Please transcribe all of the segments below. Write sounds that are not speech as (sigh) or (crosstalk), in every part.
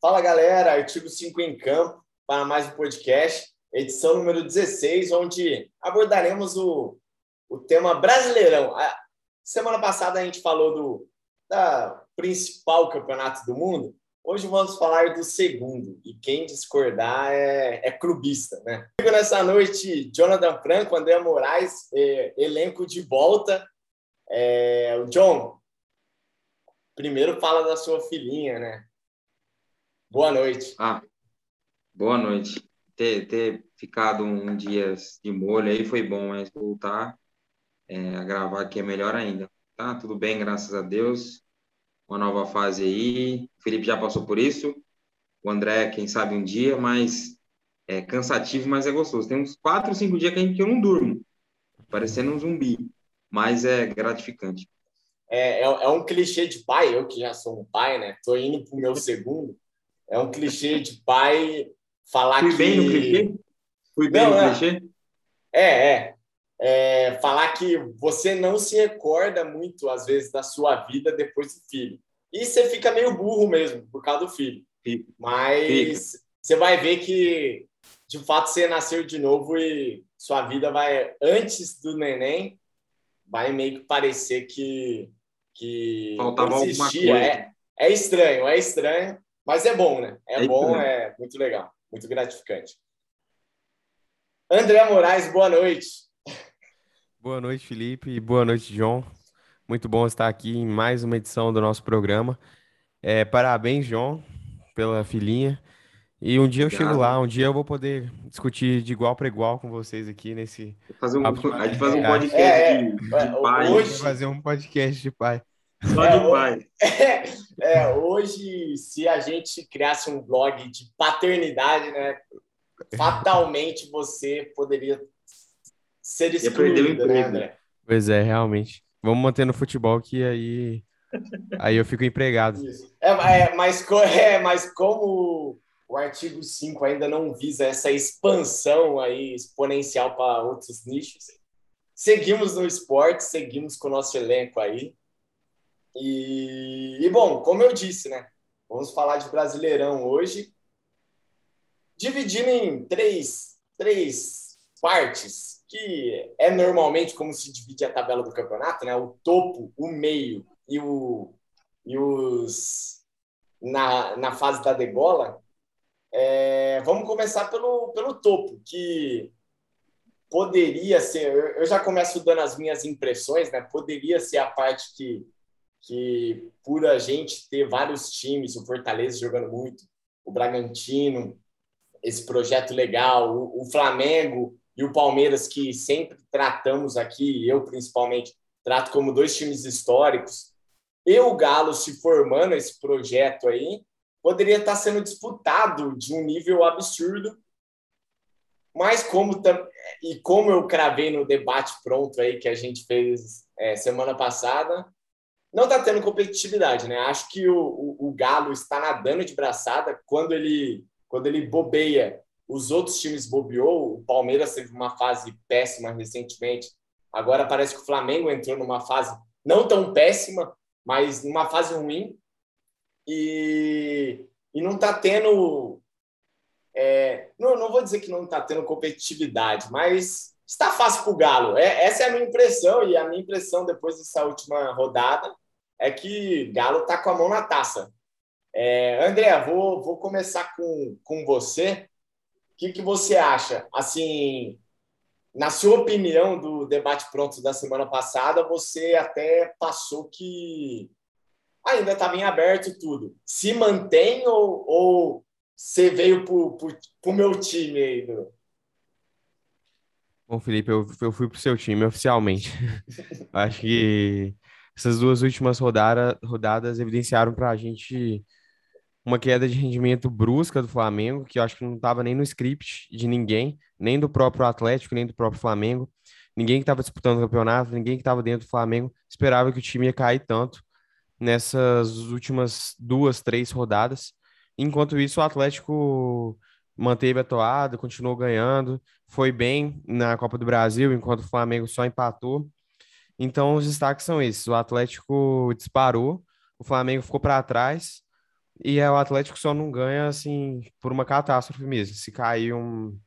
Fala galera, artigo 5 em campo para mais um podcast, edição número 16, onde abordaremos o, o tema brasileirão. A semana passada a gente falou do da principal campeonato do mundo, hoje vamos falar do segundo, e quem discordar é, é clubista, né? Nessa noite, Jonathan Franco, André Moraes, é, elenco de volta. É, o John, primeiro fala da sua filhinha, né? Boa noite. Ah, boa noite. Ter, ter ficado um dia de molho aí foi bom, mas voltar é, a gravar aqui é melhor ainda. Tá tudo bem, graças a Deus. Uma nova fase aí. O Felipe já passou por isso. O André, quem sabe um dia, mas é cansativo, mas é gostoso. Tem uns quatro, cinco dias que, a gente, que eu não durmo, parecendo um zumbi, mas é gratificante. É, é, é um clichê de pai, eu que já sou um pai, né? Tô indo pro meu segundo. É um clichê de pai falar Fui que. bem no clichê? Fui bem Não, no é. clichê? É, é, é. Falar que você não se recorda muito, às vezes, da sua vida depois do filho. E você fica meio burro mesmo, por causa do filho. Fica. Mas você vai ver que, de fato, você nasceu de novo e sua vida vai, antes do neném, vai meio que parecer que. que Faltava alguma coisa. É, é estranho, é estranho, mas é bom, né? É, É bom, é muito legal, muito gratificante. André Moraes, boa noite. Boa noite, Felipe. e Boa noite, João. Muito bom estar aqui em mais uma edição do nosso programa. É, parabéns, João, pela filhinha. E um dia eu chego lá, um dia eu vou poder discutir de igual para igual com vocês aqui nesse. Fazer um, a gente faz um podcast É, é. de, de É, pai, hoje- Fazer um podcast de pai. Só É, de pai. (laughs) É, hoje, se a gente criasse um blog de paternidade, né, fatalmente você poderia ser excluído, né, emprego. André? Pois é, realmente. Vamos manter no futebol que aí, aí eu fico empregado. É, é, mas, (laughs) é, mas como o artigo 5 ainda não visa essa expansão aí exponencial para outros nichos, seguimos no esporte, seguimos com o nosso elenco aí. E, e, bom, como eu disse, né? Vamos falar de Brasileirão hoje, dividindo em três, três partes, que é normalmente como se divide a tabela do campeonato, né? O topo, o meio e o e os na, na fase da degola. É, vamos começar pelo, pelo topo, que poderia ser. Eu, eu já começo dando as minhas impressões, né? Poderia ser a parte que, que por a gente ter vários times, o Fortaleza jogando muito, o Bragantino, esse projeto legal, o, o Flamengo e o Palmeiras, que sempre tratamos aqui, eu principalmente, trato como dois times históricos e o Galo se formando esse projeto aí, poderia estar sendo disputado de um nível absurdo. Mas como e como eu cravei no debate pronto aí que a gente fez é, semana passada, não está tendo competitividade, né? Acho que o, o, o Galo está nadando de braçada quando ele quando ele bobeia. Os outros times bobeou. O Palmeiras teve uma fase péssima recentemente. Agora parece que o Flamengo entrou numa fase não tão péssima, mas numa fase ruim e, e não está tendo. é, não, não vou dizer que não está tendo competitividade, mas está fácil para o Galo. É, essa é a minha impressão, e a minha impressão depois dessa última rodada é que Galo está com a mão na taça. É, André, vou, vou começar com, com você. O que, que você acha? Assim, na sua opinião do debate pronto da semana passada, você até passou que ainda estava em aberto tudo. Se mantém ou, ou você veio para o meu time aí? Do... Bom, Felipe, eu, eu fui pro seu time oficialmente. (laughs) Acho que essas duas últimas rodada, rodadas evidenciaram para a gente uma queda de rendimento brusca do Flamengo, que eu acho que não estava nem no script de ninguém, nem do próprio Atlético, nem do próprio Flamengo. Ninguém que estava disputando o campeonato, ninguém que estava dentro do Flamengo esperava que o time ia cair tanto nessas últimas duas, três rodadas. Enquanto isso, o Atlético manteve a toada, continuou ganhando, foi bem na Copa do Brasil, enquanto o Flamengo só empatou. Então, os destaques são esses: o Atlético disparou, o Flamengo ficou para trás. E o Atlético só não ganha, assim, por uma catástrofe mesmo. Se cair um,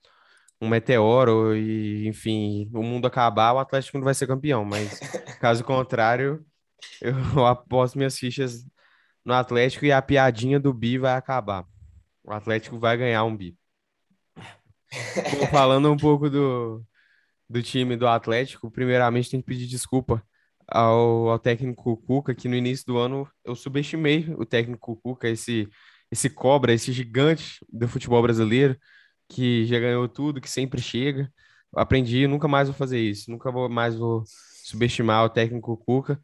um meteoro e, enfim, o mundo acabar, o Atlético não vai ser campeão. Mas, (laughs) caso contrário, eu (laughs) aposto minhas fichas no Atlético e a piadinha do bi vai acabar. O Atlético vai ganhar um bi. (laughs) Falando um pouco do, do time do Atlético, primeiramente tem que pedir desculpa ao, ao técnico Cuca, que no início do ano eu subestimei o técnico Cuca, esse, esse cobra, esse gigante do futebol brasileiro, que já ganhou tudo, que sempre chega. Aprendi, nunca mais vou fazer isso, nunca vou, mais vou subestimar o técnico Cuca.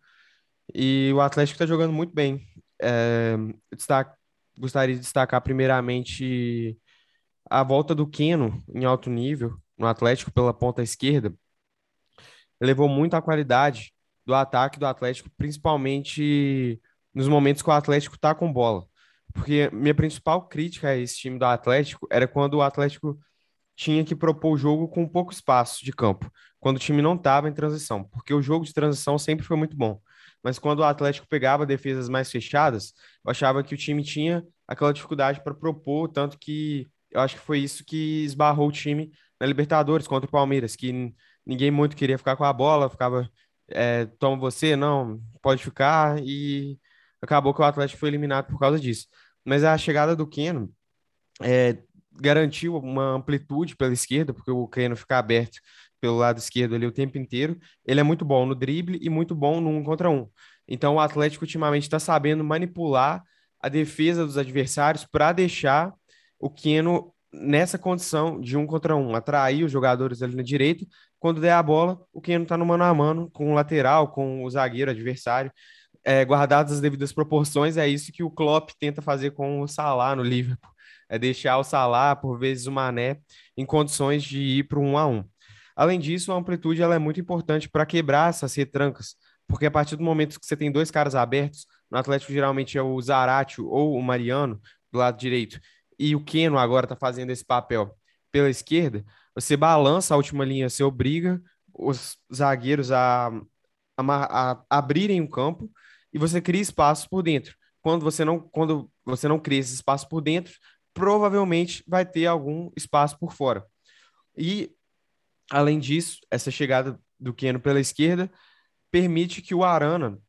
E o Atlético está jogando muito bem. É, destaque, gostaria de destacar primeiramente a volta do Keno em alto nível no Atlético pela ponta esquerda. Levou muito a qualidade do ataque do Atlético, principalmente nos momentos que o Atlético está com bola. Porque minha principal crítica a esse time do Atlético era quando o Atlético tinha que propor o jogo com pouco espaço de campo, quando o time não estava em transição, porque o jogo de transição sempre foi muito bom. Mas quando o Atlético pegava defesas mais fechadas, eu achava que o time tinha aquela dificuldade para propor, tanto que eu acho que foi isso que esbarrou o time na Libertadores contra o Palmeiras, que ninguém muito queria ficar com a bola, ficava é, toma você, não, pode ficar, e acabou que o Atlético foi eliminado por causa disso. Mas a chegada do Keno é, garantiu uma amplitude pela esquerda, porque o Keno fica aberto pelo lado esquerdo ali o tempo inteiro. Ele é muito bom no drible e muito bom no um contra um. Então o Atlético ultimamente está sabendo manipular a defesa dos adversários para deixar o Keno nessa condição de um contra um, atrair os jogadores ali na direita. Quando der a bola, o Keno está no mano a mano com o lateral, com o zagueiro adversário. É, guardadas as devidas proporções, é isso que o Klopp tenta fazer com o Salah no Liverpool. É deixar o Salah, por vezes o Mané, em condições de ir para um a um. Além disso, a amplitude ela é muito importante para quebrar essas retrancas, porque a partir do momento que você tem dois caras abertos, no Atlético geralmente é o Zaratio ou o Mariano do lado direito, e o Keno agora está fazendo esse papel pela esquerda, você balança a última linha, você obriga os zagueiros a, a, a abrirem o campo e você cria espaço por dentro. Quando você não, quando você não cria esse espaço por dentro, provavelmente vai ter algum espaço por fora. E, além disso, essa chegada do Keno pela esquerda permite que o Arana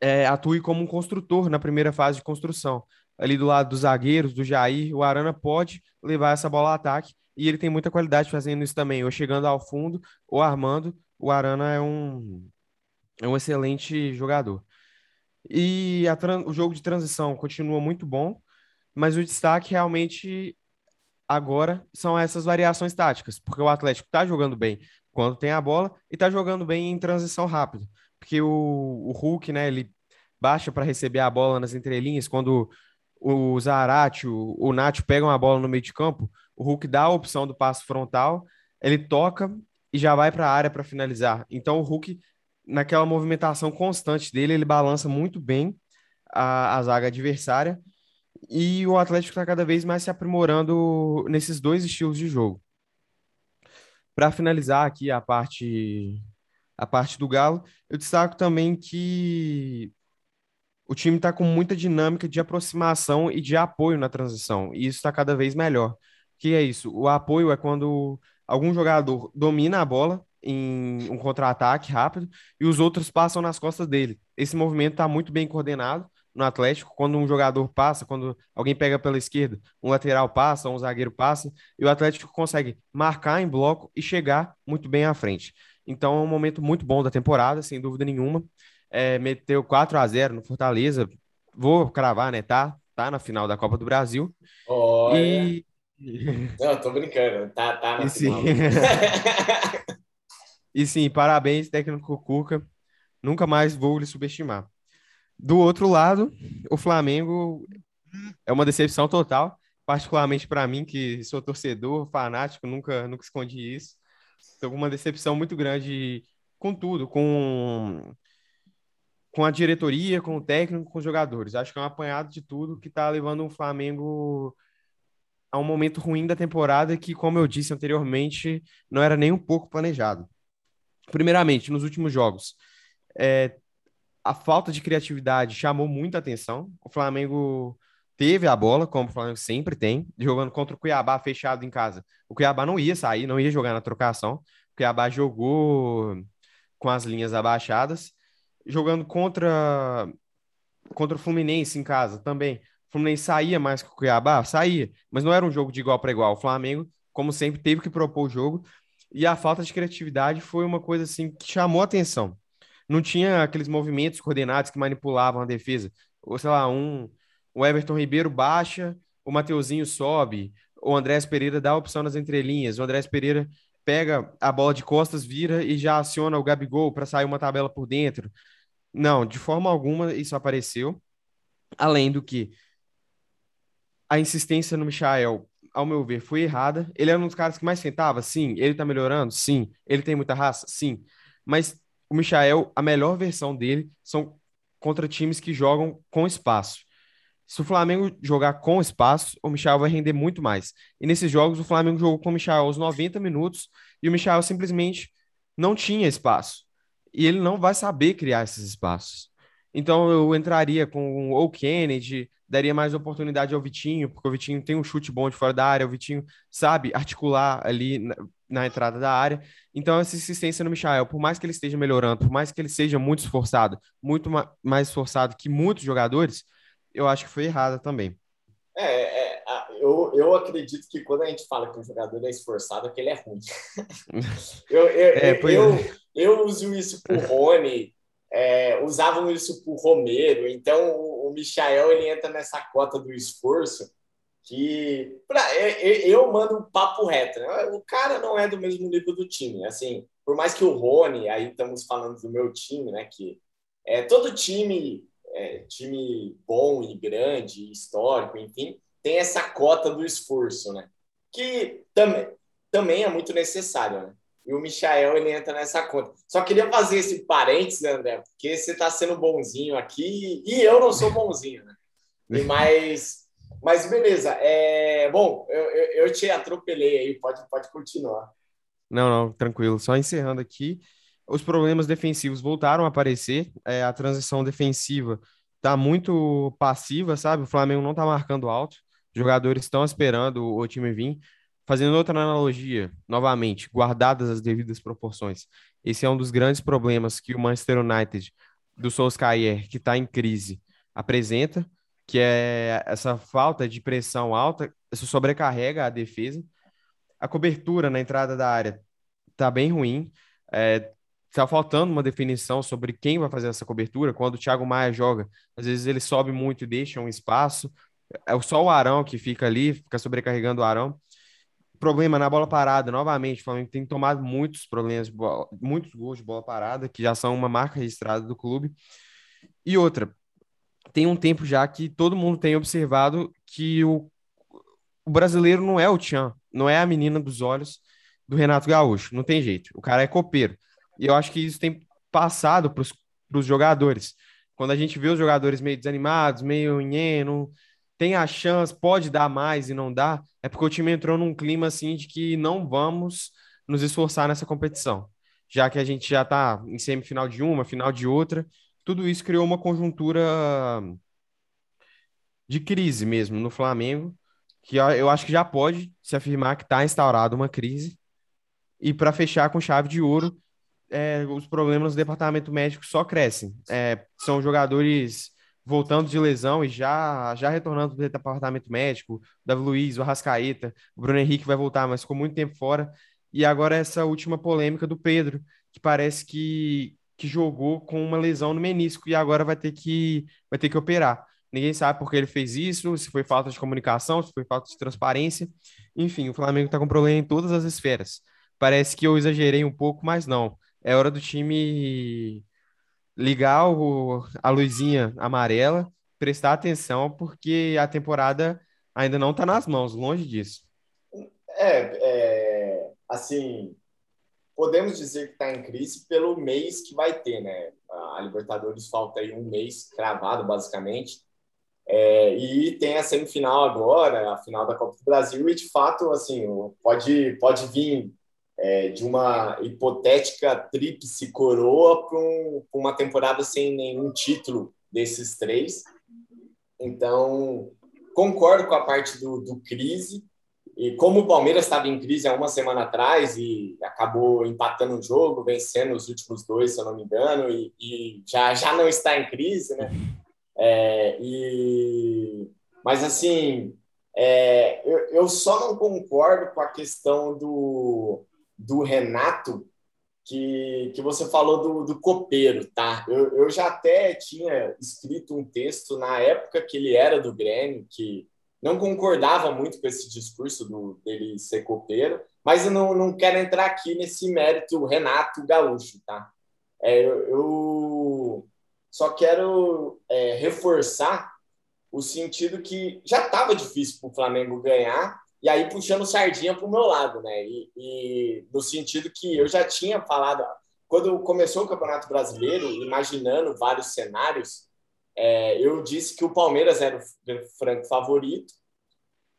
é, atue como um construtor na primeira fase de construção ali do lado dos zagueiros, do Jair, o Arana pode levar essa bola ao ataque e ele tem muita qualidade fazendo isso também, ou chegando ao fundo ou armando. O Arana é um, é um excelente jogador. E o jogo de transição continua muito bom, mas o destaque realmente agora são essas variações táticas, porque o Atlético está jogando bem quando tem a bola e está jogando bem em transição rápida, porque o, o Hulk, né, ele baixa para receber a bola nas entrelinhas quando o Zarate, o, o Nacho pegam a bola no meio de campo, o Hulk dá a opção do passo frontal, ele toca e já vai para a área para finalizar. Então o Hulk, naquela movimentação constante dele, ele balança muito bem a, a zaga adversária e o Atlético está cada vez mais se aprimorando nesses dois estilos de jogo. Para finalizar aqui a parte a parte do Galo, eu destaco também que o time está com muita dinâmica de aproximação e de apoio na transição, e isso está cada vez melhor. que é isso? O apoio é quando algum jogador domina a bola em um contra-ataque rápido e os outros passam nas costas dele. Esse movimento está muito bem coordenado no Atlético, quando um jogador passa, quando alguém pega pela esquerda, um lateral passa, um zagueiro passa, e o Atlético consegue marcar em bloco e chegar muito bem à frente. Então é um momento muito bom da temporada, sem dúvida nenhuma é, meteu 4 a 0 no Fortaleza. Vou cravar, né? Tá, tá na final da Copa do Brasil. Olha. E... (laughs) Não, tô brincando. Tá, tá na e final. Sim. (laughs) e sim, parabéns, técnico Cuca. Nunca mais vou lhe subestimar. Do outro lado, o Flamengo é uma decepção total, particularmente para mim, que sou torcedor, fanático, nunca, nunca escondi isso. Estou com uma decepção muito grande com tudo, com com a diretoria, com o técnico, com os jogadores. Acho que é um apanhado de tudo que está levando o Flamengo a um momento ruim da temporada que, como eu disse anteriormente, não era nem um pouco planejado. Primeiramente, nos últimos jogos, é, a falta de criatividade chamou muita atenção. O Flamengo teve a bola, como o Flamengo sempre tem, jogando contra o Cuiabá fechado em casa. O Cuiabá não ia sair, não ia jogar na trocação. O Cuiabá jogou com as linhas abaixadas, jogando contra contra o Fluminense em casa também. O Fluminense saía mais que o Cuiabá, saía, mas não era um jogo de igual para igual. O Flamengo, como sempre, teve que propor o jogo e a falta de criatividade foi uma coisa assim que chamou atenção. Não tinha aqueles movimentos coordenados que manipulavam a defesa. Ou sei lá, um o Everton Ribeiro baixa, o Mateuzinho sobe, o Andrés Pereira dá a opção nas entrelinhas, o Andrés Pereira pega a bola de costas, vira e já aciona o Gabigol para sair uma tabela por dentro. Não, de forma alguma isso apareceu. Além do que a insistência no Michael, ao meu ver, foi errada. Ele era um dos caras que mais tentava? Sim. Ele tá melhorando? Sim. Ele tem muita raça? Sim. Mas o Michael, a melhor versão dele são contra times que jogam com espaço. Se o Flamengo jogar com espaço, o Michel vai render muito mais. E nesses jogos, o Flamengo jogou com o Michel aos 90 minutos e o Michel simplesmente não tinha espaço. E ele não vai saber criar esses espaços. Então eu entraria com o Kennedy, daria mais oportunidade ao Vitinho, porque o Vitinho tem um chute bom de fora da área, o Vitinho sabe articular ali na, na entrada da área. Então essa insistência no Michel, por mais que ele esteja melhorando, por mais que ele seja muito esforçado, muito ma mais esforçado que muitos jogadores, eu acho que foi errada também. É, é, eu, eu acredito que quando a gente fala que o jogador é esforçado, é que ele é ruim. (laughs) eu, eu, é, eu, é. Eu, uso isso por (laughs) Rony, é, usavam isso por Romero, então o, o Michael ele entra nessa cota do esforço que pra, eu mando um papo reto. Né? O cara não é do mesmo nível do time. Assim, por mais que o Rony, aí estamos falando do meu time, né? Que é, todo time é, time bom e grande, histórico, enfim, tem essa cota do esforço, né? Que também, também é muito necessário, né? E o Michael, ele entra nessa conta. Só queria fazer esse parênteses, André, porque você está sendo bonzinho aqui e eu não sou bonzinho, né? E mas, mas beleza. É, bom, eu, eu, te atropelei aí, pode, pode continuar. Não, não, tranquilo. Só encerrando aqui os problemas defensivos voltaram a aparecer, é, a transição defensiva está muito passiva, sabe? O Flamengo não está marcando alto, os jogadores estão esperando o time vir. Fazendo outra analogia, novamente, guardadas as devidas proporções, esse é um dos grandes problemas que o Manchester United do Solskjaer, que está em crise, apresenta, que é essa falta de pressão alta, isso sobrecarrega a defesa. A cobertura na entrada da área está bem ruim. É, está faltando uma definição sobre quem vai fazer essa cobertura. Quando o Thiago Maia joga, às vezes ele sobe muito e deixa um espaço. É só o Arão que fica ali, fica sobrecarregando o Arão. Problema na bola parada, novamente, o Flamengo tem tomado muitos problemas, bola, muitos gols de bola parada, que já são uma marca registrada do clube. E outra, tem um tempo já que todo mundo tem observado que o, o brasileiro não é o Tchan, não é a menina dos olhos do Renato Gaúcho, não tem jeito. O cara é copeiro. E eu acho que isso tem passado para os jogadores. Quando a gente vê os jogadores meio desanimados, meio nheno, tem a chance, pode dar mais e não dá, é porque o time entrou num clima assim de que não vamos nos esforçar nessa competição. Já que a gente já está em semifinal de uma, final de outra, tudo isso criou uma conjuntura de crise mesmo no Flamengo, que eu acho que já pode se afirmar que está instaurada uma crise. E para fechar com chave de ouro, é, os problemas no departamento médico só crescem. É, são jogadores voltando de lesão e já, já retornando do departamento médico, Davi Luiz, o Arrascaeta, o Bruno Henrique vai voltar, mas ficou muito tempo fora. E agora essa última polêmica do Pedro, que parece que, que jogou com uma lesão no menisco e agora vai ter que, vai ter que operar. Ninguém sabe por que ele fez isso, se foi falta de comunicação, se foi falta de transparência. Enfim, o Flamengo está com problema em todas as esferas. Parece que eu exagerei um pouco, mas não é hora do time ligar o, a luzinha amarela, prestar atenção, porque a temporada ainda não está nas mãos, longe disso. É, é assim, podemos dizer que está em crise pelo mês que vai ter, né? A Libertadores falta aí um mês cravado, basicamente. É, e tem a semifinal agora, a final da Copa do Brasil, e de fato, assim, pode, pode vir é, de uma hipotética tríplice coroa para um, uma temporada sem nenhum título desses três. Então, concordo com a parte do, do crise, e como o Palmeiras estava em crise há uma semana atrás e acabou empatando o jogo, vencendo os últimos dois, se eu não me engano, e, e já, já não está em crise, né? É, e, mas, assim, é, eu, eu só não concordo com a questão do, do Renato, que, que você falou do, do copeiro, tá? Eu, eu já até tinha escrito um texto na época que ele era do Grêmio, que não concordava muito com esse discurso do, dele ser copeiro, mas eu não, não quero entrar aqui nesse mérito Renato Gaúcho, tá? É, eu, só quero é, reforçar o sentido que já estava difícil para o Flamengo ganhar, e aí puxando sardinha para o meu lado, né? E, e, no sentido que eu já tinha falado, quando começou o Campeonato Brasileiro, imaginando vários cenários, é, eu disse que o Palmeiras era o franco favorito,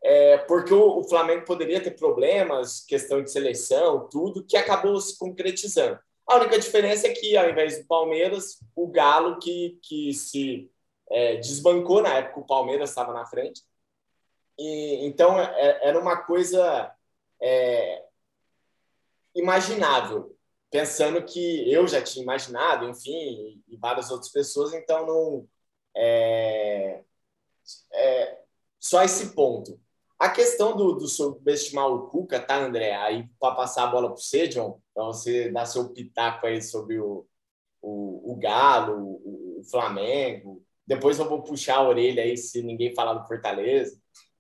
é, porque o, o, Flamengo poderia ter problemas, questão de seleção, tudo, que acabou se concretizando. A única diferença é que, ao invés do Palmeiras, o Galo, que, que se é, desbancou na época, o Palmeiras estava na frente. E, então, é, era uma coisa é, imaginável, pensando que eu já tinha imaginado, enfim, e várias outras pessoas, então não é, é, só esse ponto. A questão do, do subestimar o Cuca, tá, André? Aí, para passar a bola para você, John, para você dar seu pitaco aí sobre o, o, o Galo, o, o, Flamengo. Depois eu vou puxar a orelha aí se ninguém falar do Fortaleza.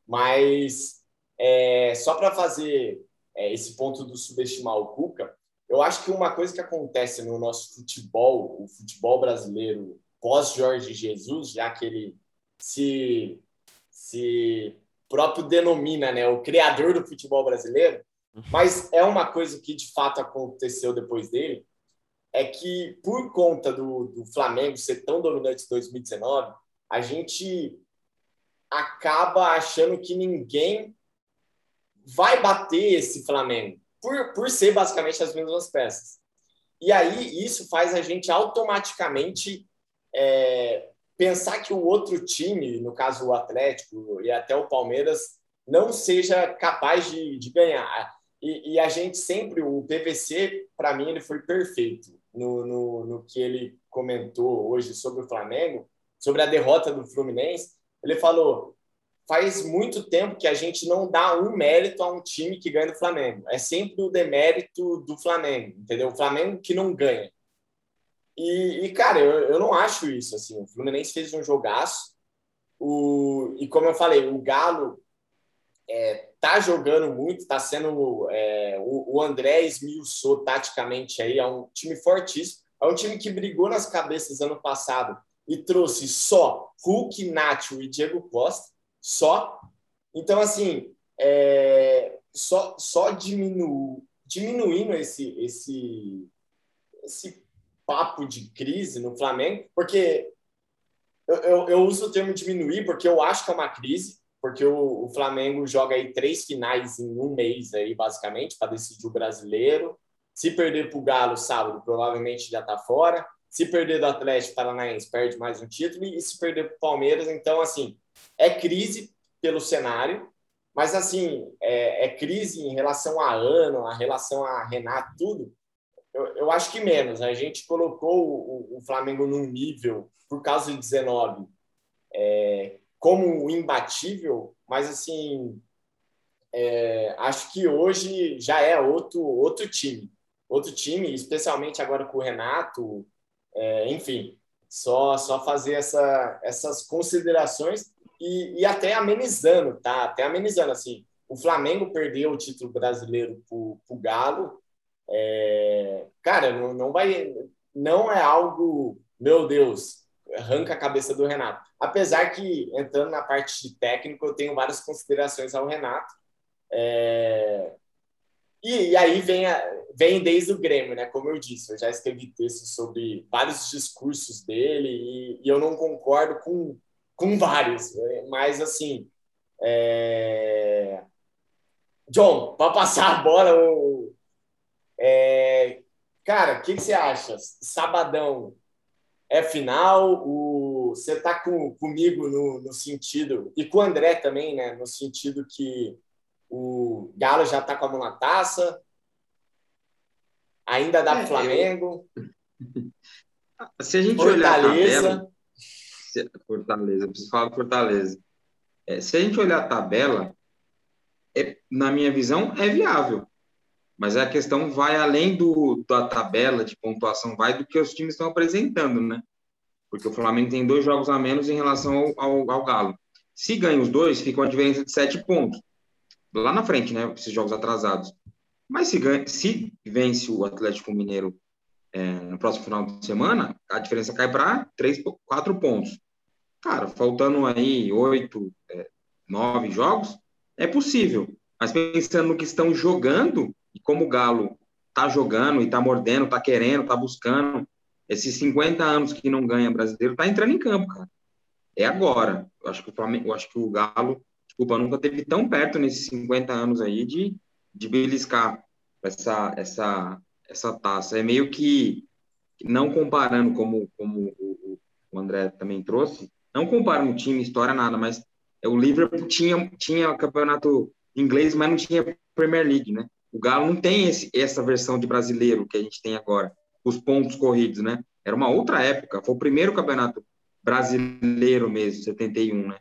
Mas é, só para fazer é, esse ponto do subestimar o Cuca, eu acho que uma coisa que acontece no nosso futebol, o futebol brasileiro pós-Jorge Jesus, já que ele se, se próprio denomina né, o criador do futebol brasileiro, mas é uma coisa que de fato aconteceu depois dele, é que por conta do, do Flamengo ser tão dominante em 2019, a gente acaba achando que ninguém vai bater esse Flamengo, por, por ser basicamente as mesmas peças. E aí isso faz a gente automaticamente é, pensar que o outro time, no caso o Atlético e até o Palmeiras, não seja capaz de, de ganhar. E, e, a gente sempre, o PVC, para mim, ele foi perfeito no, no, no que ele comentou hoje sobre o Flamengo, sobre a derrota do Fluminense. Ele falou: faz muito tempo que a gente não dá um mérito a um time que ganha do Flamengo. É sempre o demérito do Flamengo, entendeu? O Flamengo que não ganha. E, e, cara, eu, eu não acho isso. Assim, o Fluminense fez um jogaço. O, e como eu falei, o Galo é, tá jogando muito, tá sendo. É, o, o André esmiuçou taticamente aí, é um time fortíssimo. É um time que brigou nas cabeças ano passado e trouxe só Hulk, Nacho e Diego Costa, só. Então, assim, é, só, só diminu, diminuindo esse, esse, esse papo de crise no Flamengo, porque eu, eu, eu, uso o termo diminuir porque eu acho que é uma crise, porque o, o Flamengo joga aí três finais em um mês aí, basicamente, para decidir o brasileiro. Se perder para o Galo sábado, provavelmente já está fora. Se perder do Atlético Paranaense, perde mais um título. E se perder para o Palmeiras, então, assim, é crise pelo cenário, mas, assim, é, é crise em relação a ano, a relação a Renato, tudo eu, eu acho que menos. A gente colocou o, o Flamengo num nível, por causa de 19, é, como imbatível, mas assim, é, acho que hoje já é outro, outro time. Outro time, especialmente agora com o Renato, é, enfim, só, só fazer essa, essas considerações e, e até amenizando, tá? Até amenizando, assim, o Flamengo perdeu o título brasileiro para o Galo, é, cara, não, não vai, não é algo, meu Deus, arranca a cabeça do Renato. Apesar que, entrando na parte de técnico, eu tenho várias considerações ao Renato. É, e, e, aí vem, a, vem desde o Grêmio, né? Como eu disse, eu já escrevi textos sobre vários discursos dele e, e eu não concordo com, com vários, né? mas assim. É... John, para passar a bola, o, é, cara, o que, que, você acha? Sabadão é final, o, você tá com, comigo no, no sentido, e com o André também, né? No sentido que o Galo já tá com a mão na taça, ainda dá é, pro Flamengo. Eu... (laughs) Se a gente Fortaleza. olhar a tabela, Fortaleza, preciso falar do Fortaleza. É, se a gente olhar a tabela, é, na minha visão, é viável. Mas a questão vai além do, da tabela de pontuação, vai do que os times estão apresentando, né? Porque o Flamengo tem dois jogos a menos em relação ao, ao, ao Galo. Se ganha os dois, fica uma diferença de sete pontos. Lá na frente, né? Esses jogos atrasados. Mas se, ganha, se vence o Atlético Mineiro é, no próximo final de semana, a diferença cai para três, quatro pontos. Cara, faltando aí oito, é, nove jogos, é possível. Mas pensando no que estão jogando, e como o Galo tá jogando e tá mordendo, tá querendo, tá buscando, esses 50 anos que não ganha brasileiro, tá entrando em campo, cara. É agora. Eu acho que o Flamengo, eu acho que o Galo, desculpa, nunca teve tão perto nesses 50 anos aí de, de beliscar essa, essa, essa taça. É meio que, não comparando como, como o, o André também trouxe, não comparando time, história, nada, mas é, o Liverpool tinha, tinha campeonato inglês, mas não tinha Premier League, né? O Galo não tem esse, essa versão de brasileiro que a gente tem agora, os pontos corridos, né? Era uma outra época, foi o primeiro campeonato brasileiro mesmo, 71, né?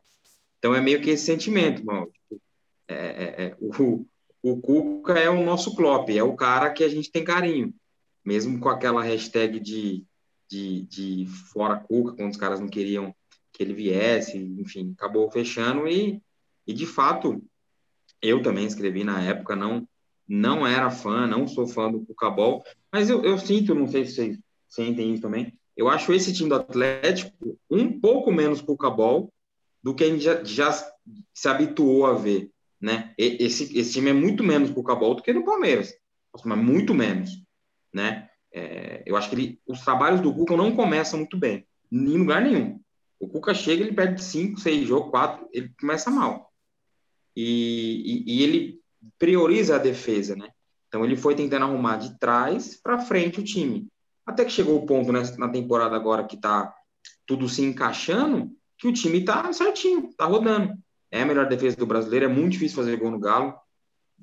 Então é meio que esse sentimento, mano. Tipo, é, é, é, o, o Cuca é o nosso Klopp, é o cara que a gente tem carinho, mesmo com aquela hashtag de, de, de fora Cuca, quando os caras não queriam que ele viesse, enfim, acabou fechando e, e de fato eu também escrevi na época, não não era fã, não sou fã do Cucabol, mas eu, eu sinto, não sei se você, você entende isso também, eu acho esse time do Atlético um pouco menos Cucabol do que a gente já, já se habituou a ver, né? Esse, esse time é muito menos Cucabol do que no Palmeiras, mas muito menos, né? É, eu acho que ele, os trabalhos do Cuca não começam muito bem, em lugar nenhum. O Cuca chega, ele perde cinco, seis jogos, quatro, ele começa mal. E, e, e, ele prioriza a defesa, né? Então ele foi tentando arrumar de trás para frente o time. Até que chegou o ponto né, na temporada agora que tá tudo se encaixando, que o time tá certinho, tá rodando. É a melhor defesa do brasileiro, é muito difícil fazer gol no Galo.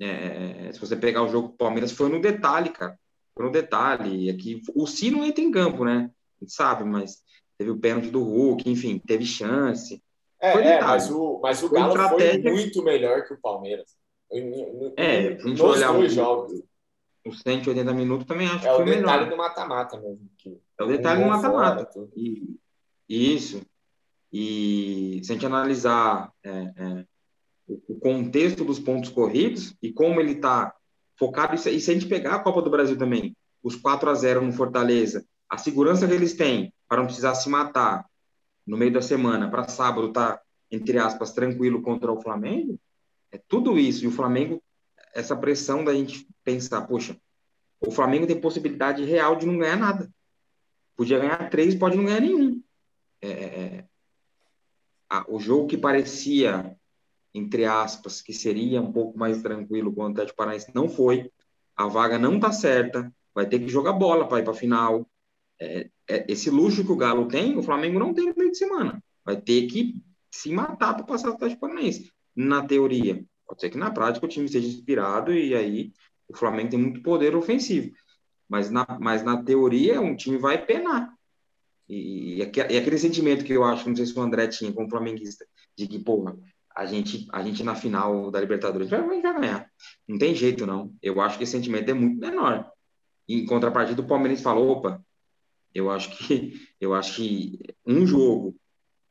É, se você pegar o jogo do Palmeiras, foi no detalhe, cara. Foi no detalhe. Aqui, o Si não entra em campo, né? A gente sabe, mas teve o pênalti do Hulk, enfim, teve chance. É, é mas o, mas o Galo foi, foi muito melhor que o Palmeiras. é, a gente olhar dois jogos. Os 180 minutos também acho é que foi melhor. É o detalhe do mata-mata mesmo. Que é o detalhe do mata-mata. Isso. E se a gente analisar é, é, o contexto dos pontos corridos e como ele está focado, e se a gente pegar a Copa do Brasil também, os 4 a 0 no Fortaleza, a segurança que eles têm para não precisar se matar no meio da semana, para sábado tá, entre aspas, tranquilo contra o Flamengo, é tudo isso. E o Flamengo, essa pressão da gente pensar, poxa, o Flamengo tem possibilidade real de não ganhar nada. Podia ganhar três, pode não ganhar nenhum. É, é, é a, o jogo que parecia, entre aspas, que seria um pouco mais tranquilo com o Atlético Paranaense, não foi. A vaga não tá certa, vai ter que jogar bola para ir para a final. É, é, esse luxo que o Galo tem, o Flamengo não tem no meio de semana. Vai ter que se matar para passar o Atlético Paranaense. Na teoria. Pode ser que na prática o time esteja inspirado e aí o Flamengo tem muito poder ofensivo. Mas na, mas na teoria um time vai penar. E, e, e aquele sentimento que eu acho, não sei se o André tinha como flamenguista, de que, porra, a gente, a gente na final da Libertadores vai, ganhar. Não tem jeito, não. Eu acho que esse sentimento é muito menor. Em contrapartida, o Palmeiras falou, opa, eu acho que eu acho que um jogo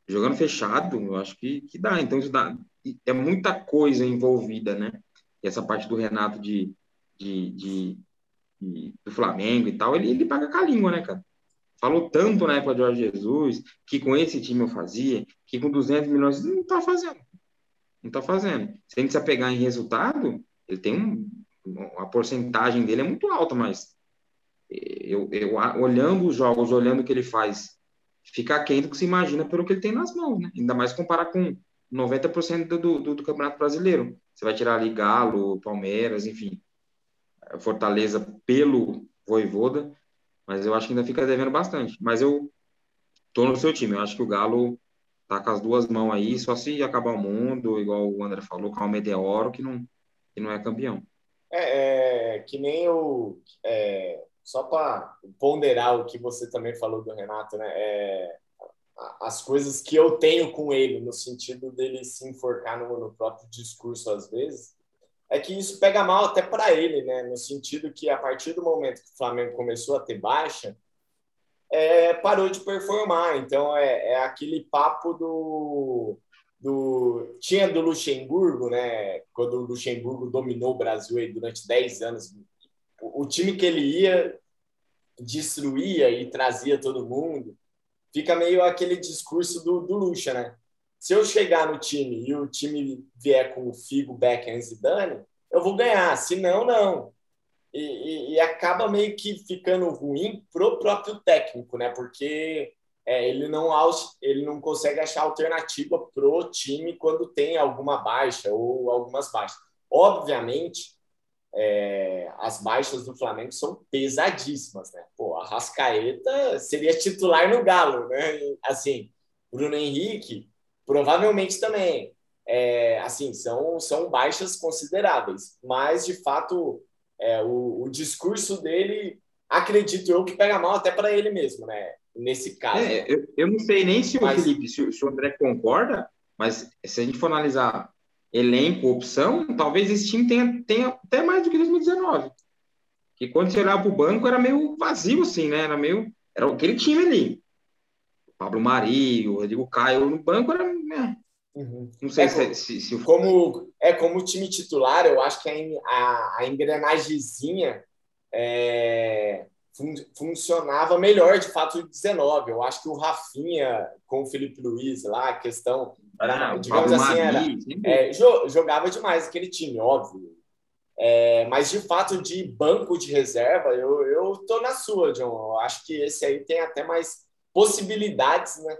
jogando fechado, eu acho que, que dá. Então isso dá é muita coisa envolvida, né? E essa parte do Renato de, de, de, de do Flamengo e tal, ele, ele paga com a língua, né, cara? Falou tanto na época do Jorge Jesus que com esse time eu fazia, que com 200 milhões não tá fazendo. Não tá fazendo. Se a gente se apegar em resultado, ele tem um, a porcentagem dele é muito alta, mas eu, eu olhando os jogos, olhando o que ele faz, fica quente do que se imagina pelo que ele tem nas mãos, né? Ainda mais comparar com 90% do, do, do Campeonato Brasileiro. Você vai tirar ali Galo, Palmeiras, enfim, Fortaleza pelo Voivoda, mas eu acho que ainda fica devendo bastante. Mas eu tô no seu time. Eu acho que o Galo tá com as duas mãos aí, só se acabar o mundo, igual o André falou, com o Meteoro, que não, que não é campeão. É, é que nem o. É, só para ponderar o que você também falou do Renato, né? É, as coisas que eu tenho com ele, no sentido dele se enforcar no, no próprio discurso às vezes, é que isso pega mal até para ele, né? No sentido que a partir do momento que o Flamengo começou a ter baixa, é, parou de performar. Então é, é aquele papo do, do. Tinha do Luxemburgo, né? Quando o Luxemburgo dominou o Brasil aí durante 10 anos. O, o time que ele ia destruía e trazia todo mundo. Fica meio aquele discurso do, do Luxa, né? Se eu chegar no time e o time vier com o Figo, Beckham e Zidane, eu vou ganhar. Se não, não. E, e, e, acaba meio que ficando ruim pro próprio técnico, né? Porque é, ele, não, ele não consegue achar alternativa pro time quando tem alguma baixa ou algumas baixas. Obviamente, é, as baixas do Flamengo são pesadíssimas, né? Pô, a Rascaeta seria titular no Galo, né? Assim, Bruno Henrique provavelmente também. É, assim, são, são baixas consideráveis, mas de fato é, o, o discurso dele, acredito eu, que pega mal até para ele mesmo, né? Nesse caso. É, eu, eu não sei nem se mas... o Felipe, se, se o André concorda, mas se a gente for analisar elenco, opção, talvez esse time tenha, tenha até mais do que 2019. Que quando você olhava para o banco era meio vazio, assim, né? Era meio. Era aquele time ali. Pablo Mari, o Rodrigo Caio no banco era. Né? Uhum. Não sei é, se, se, se, como é como time titular, eu acho que a, a, a engrenagemzinha é, fun, funcionava melhor de fato em 19. Eu acho que o Rafinha com o Felipe Luiz lá, a questão era, ah, digamos assim, era, é, jogava demais aquele time, óbvio. É, mas de fato, de banco de reserva, eu, eu tô na sua, John. Eu acho que esse aí tem até mais possibilidades, né?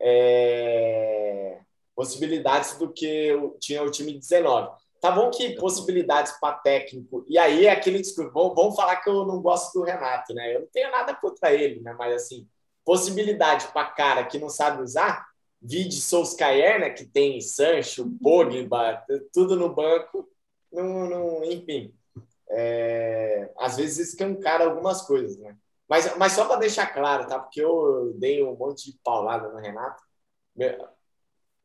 É, possibilidades do que tinha o time 19. Tá bom que possibilidades para técnico, e aí é aquele discurso, vamos falar que eu não gosto do Renato, né? Eu não tenho nada contra ele, né? Mas assim, possibilidade para cara que não sabe usar, Vide Solskjaer, né, que tem Sancho, Pogba, tudo no banco, não, não, enfim. É, às vezes escancara algumas coisas, né? Mas, mas só para deixar claro, tá? Porque eu dei um monte de paulada no Renato.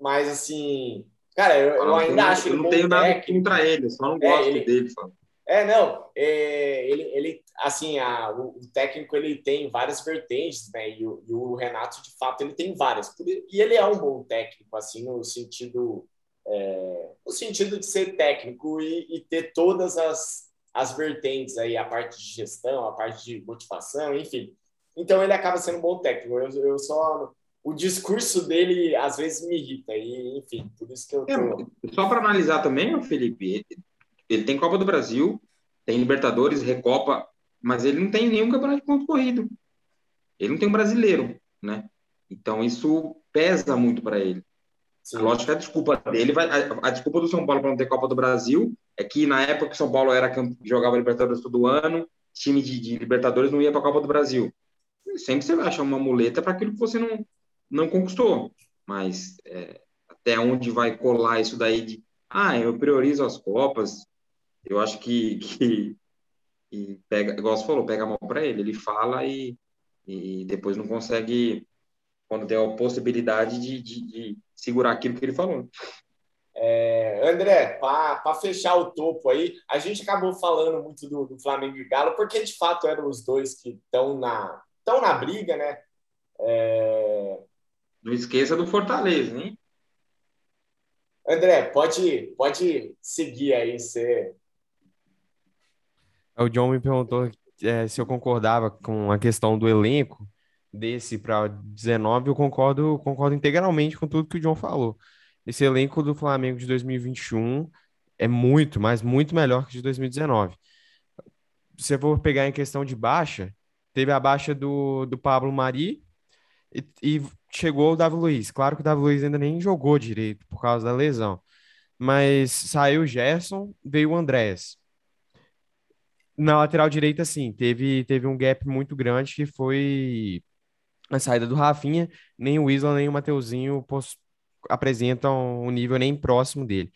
Mas, assim, cara, eu, eu ainda eu acho Eu não tenho nada contra ele, só não é, gosto é, ele, dele. Só. É, não, é, ele, ele, assim, a, o, o, técnico ele tem várias vertentes, né? E o, e o, Renato, de fato, ele tem várias. E ele é um bom técnico, assim, no sentido, é, no sentido de ser técnico e, e, ter todas as, as vertentes aí, a parte de gestão, a parte de motivação, enfim. Então ele acaba sendo um bom técnico. Eu, eu só o discurso dele às vezes me irrita e enfim, por isso que eu tô... é, só para analisar também, Felipe, ele tem Copa do Brasil, tem Libertadores, Recopa, mas ele não tem nenhum campeonato de ponto corrido. Ele não tem um brasileiro, né? Então isso pesa muito para ele. Sim. Lógico que a desculpa dele vai. A, a, desculpa do São Paulo para não ter Copa do Brasil é que na época que São Paulo era jogava Libertadores todo ano, time de, de Libertadores não ia para a Copa do Brasil. Sempre você vai achar uma muleta para aquilo que você não, não conquistou. Mas é, até onde vai colar isso daí de ah, eu priorizo as Copas, eu acho que, que, que pega, igual você falou, pega a mão para ele, ele fala e, e depois não consegue, quando tem a possibilidade de, de, de segurar aquilo que ele falou. É, André, para fechar o topo aí, a gente acabou falando muito do, do, Flamengo e Galo, porque de fato eram os dois que estão na, tão na briga, né? É... Não esqueça do Fortaleza, hein? André, pode, pode seguir aí, você o John me perguntou é, se eu concordava com a questão do elenco desse para 19, eu concordo, concordo integralmente com tudo que o John falou. Esse elenco do Flamengo de 2021 é muito, mas muito melhor que de 2019. Se você for pegar em questão de baixa, teve a baixa do, do Pablo Mari e, e chegou o Davi Luiz. Claro que o Davi Luiz ainda nem jogou direito por causa da lesão. Mas saiu o Gerson, veio o Andrés. Na lateral direita, sim, teve, teve um gap muito grande que foi a saída do Rafinha, nem o Isla nem o Mateuzinho apresentam um nível nem próximo dele.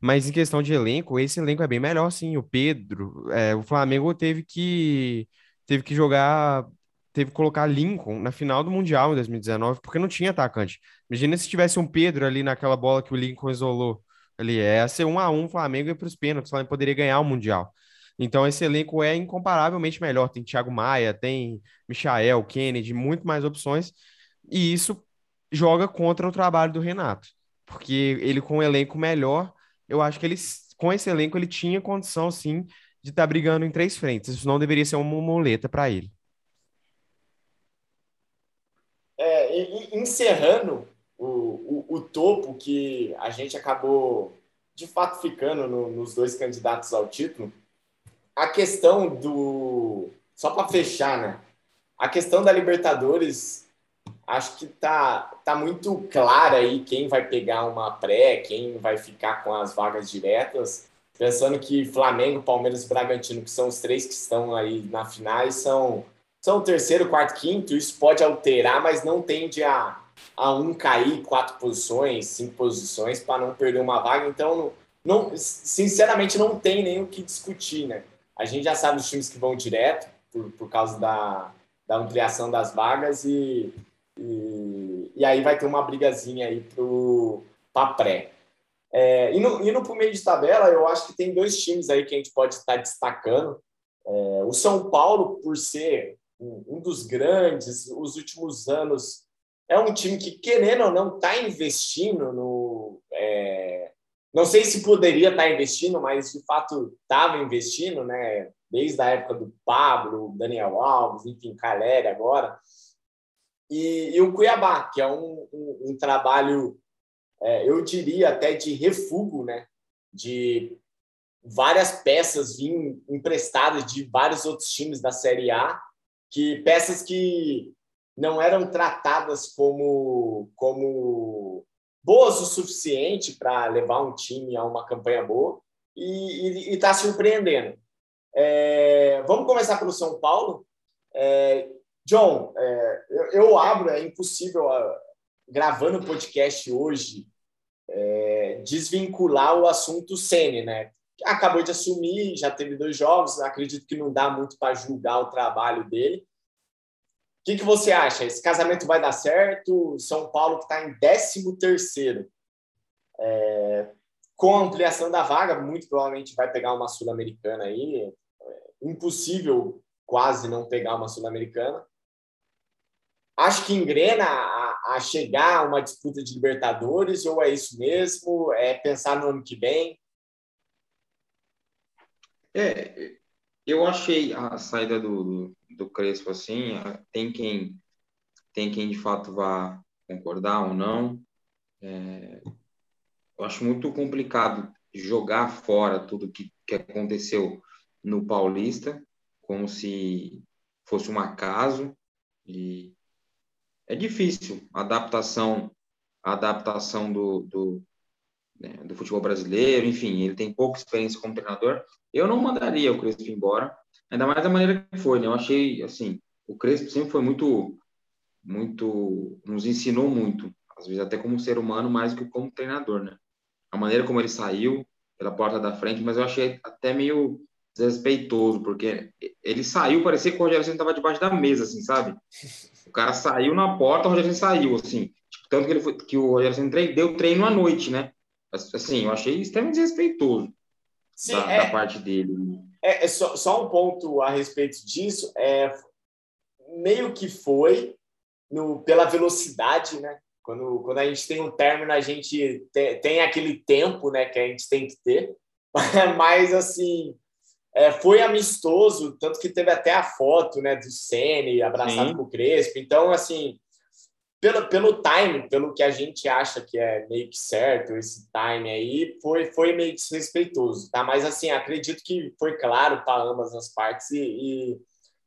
Mas em questão de elenco, esse elenco é bem melhor, sim. O Pedro, é, o Flamengo teve que teve que jogar, teve que colocar Lincoln na final do Mundial em 2019, porque não tinha atacante. Imagina se tivesse um Pedro ali naquela bola que o Lincoln isolou. Ali é ser um a um Flamengo e para os pênaltis, o Flamengo poderia ganhar o Mundial. Então esse elenco é incomparavelmente melhor. Tem Thiago Maia, tem Michael, Kennedy, muito mais opções. E isso joga contra o trabalho do Renato, porque ele com um elenco melhor, eu acho que ele com esse elenco ele tinha condição sim de estar tá brigando em três frentes. Isso não deveria ser uma muleta para ele. É, encerrando o, o, o, topo que a gente acabou de fato ficando no, nos dois candidatos ao título, a questão do. Só para fechar, né? A questão da Libertadores, acho que tá, tá muito clara aí quem vai pegar uma pré, quem vai ficar com as vagas diretas. Pensando que Flamengo, Palmeiras e Bragantino, que são os três que estão aí na final, são, são terceiro, quarto, quinto. Isso pode alterar, mas não tende a, a um cair quatro posições, cinco posições, para não perder uma vaga. Então, não, não, sinceramente, não tem nem o que discutir, né? A gente já sabe os times que vão direto, por, por causa da, da ampliação das vagas, e, e, e aí vai ter uma brigazinha aí para pré. É, indo, indo para meio de tabela, eu acho que tem dois times aí que a gente pode estar destacando. É, o São Paulo, por ser um, dos grandes, os últimos anos, é um time que, querendo ou não, está investindo no, é, não sei se poderia estar investindo, mas de fato estava investindo, né? Desde a época do Pablo, Daniel Alves, enfim, Caleri agora. E, e o Cuiabá, que é um, um, um trabalho, é, eu diria até de refúgio, né? De várias peças vim emprestadas de vários outros times da Série A, que peças que não eram tratadas como como boas o suficiente para levar um time a uma campanha boa e está surpreendendo. É, vamos começar pelo São Paulo. É, John, é, eu, eu, abro, é impossível, gravando o podcast hoje, é, desvincular o assunto Sene, né? Acabou de assumir, já teve dois jogos, acredito que não dá muito para julgar o trabalho dele, o que, que você acha? Esse casamento vai dar certo? São Paulo que está em 13 terceiro. É, com a ampliação da vaga, muito provavelmente vai pegar uma Sul-Americana aí. É impossível quase não pegar uma Sul-Americana. Acho que engrena a, a, chegar a uma disputa de Libertadores, ou é isso mesmo? É pensar no ano que vem? É, eu achei a saída do, do Crespo assim, tem quem tem quem de fato vá concordar ou não. É, eu acho muito complicado jogar fora tudo que, que aconteceu no Paulista, como se fosse um acaso e é difícil a adaptação a adaptação do, do, né, do futebol brasileiro, enfim, ele tem pouca experiência como treinador. Eu não mandaria o Crespo embora, Ainda mais da maneira que foi, né? Eu achei, assim, o Crespo sempre foi muito, muito, nos ensinou muito, às vezes até como ser humano, mais do que como treinador, né? A maneira como ele saiu pela porta da frente, mas eu achei até meio desrespeitoso, porque ele saiu, parecia que o Rogério Senna estava debaixo da mesa, assim, sabe? O cara saiu na porta, o Rogério Senna saiu, assim. Tipo, tanto que, ele foi, que o Rogério Senna deu treino à noite, né? Assim, eu achei extremamente desrespeitoso Sim, da, é... da parte dele. É, é só, só, um ponto a respeito disso. É, meio que foi no, pela velocidade, né? Quando, quando a gente tem um término, a gente tem, tem aquele tempo né, que a gente tem que ter. (laughs) Mas, assim, é, foi amistoso, tanto que teve até a foto né, do Sene abraçado Sim. com o Crespo. Então, assim, pelo, pelo time, pelo que a gente acha que é meio que certo, esse time aí, foi, foi meio desrespeitoso, tá? Mas, assim, acredito que foi claro para ambas as partes e, e,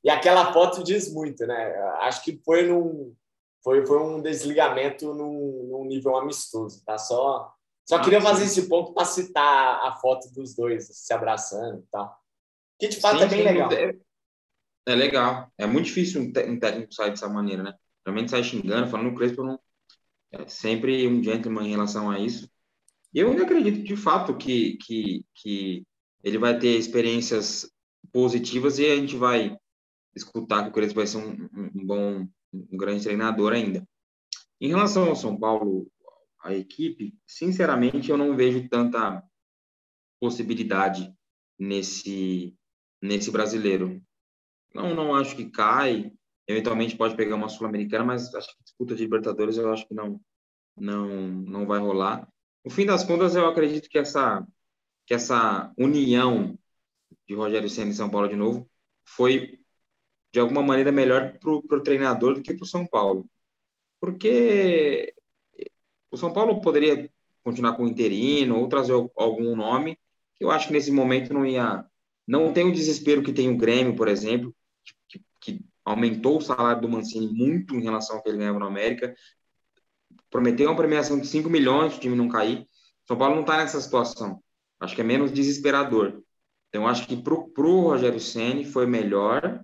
e, aquela foto diz muito, né? Acho que foi, num, foi, foi um desligamento num, num nível amistoso, tá? Só, só queria fazer esse ponto para citar a foto dos dois se abraçando e tal. Que, de fato, sim, é bem sim, legal. É, é, legal. É muito difícil um técnico sair dessa maneira, né? Realmente sai xingando, falando o Crespo não, é sempre um gentleman em relação a isso. E eu ainda acredito de fato que, que, que ele vai ter experiências positivas e a gente vai escutar que o Crespo vai ser um, um bom, um grande treinador ainda. Em relação ao São Paulo, a equipe, sinceramente, eu não vejo tanta possibilidade nesse nesse brasileiro. Não, não acho que cai. Eventualmente pode pegar uma sul-americana, mas acho que disputa de Libertadores eu acho que não não não vai rolar. No fim das contas, eu acredito que essa que essa união de Rogério Senna e São Paulo de novo foi de alguma maneira melhor para o treinador do que para o São Paulo, porque o São Paulo poderia continuar com o interino ou trazer algum nome que eu acho que nesse momento não ia não tem o desespero que tem o Grêmio, por exemplo, que, que aumentou o salário do Mancini muito em relação ao que ele ganhava no América, prometeu uma premiação de 5 milhões, o time não cair. São Paulo não está nessa situação. Acho que é menos desesperador. Então, acho que para o Rogério Ceni foi melhor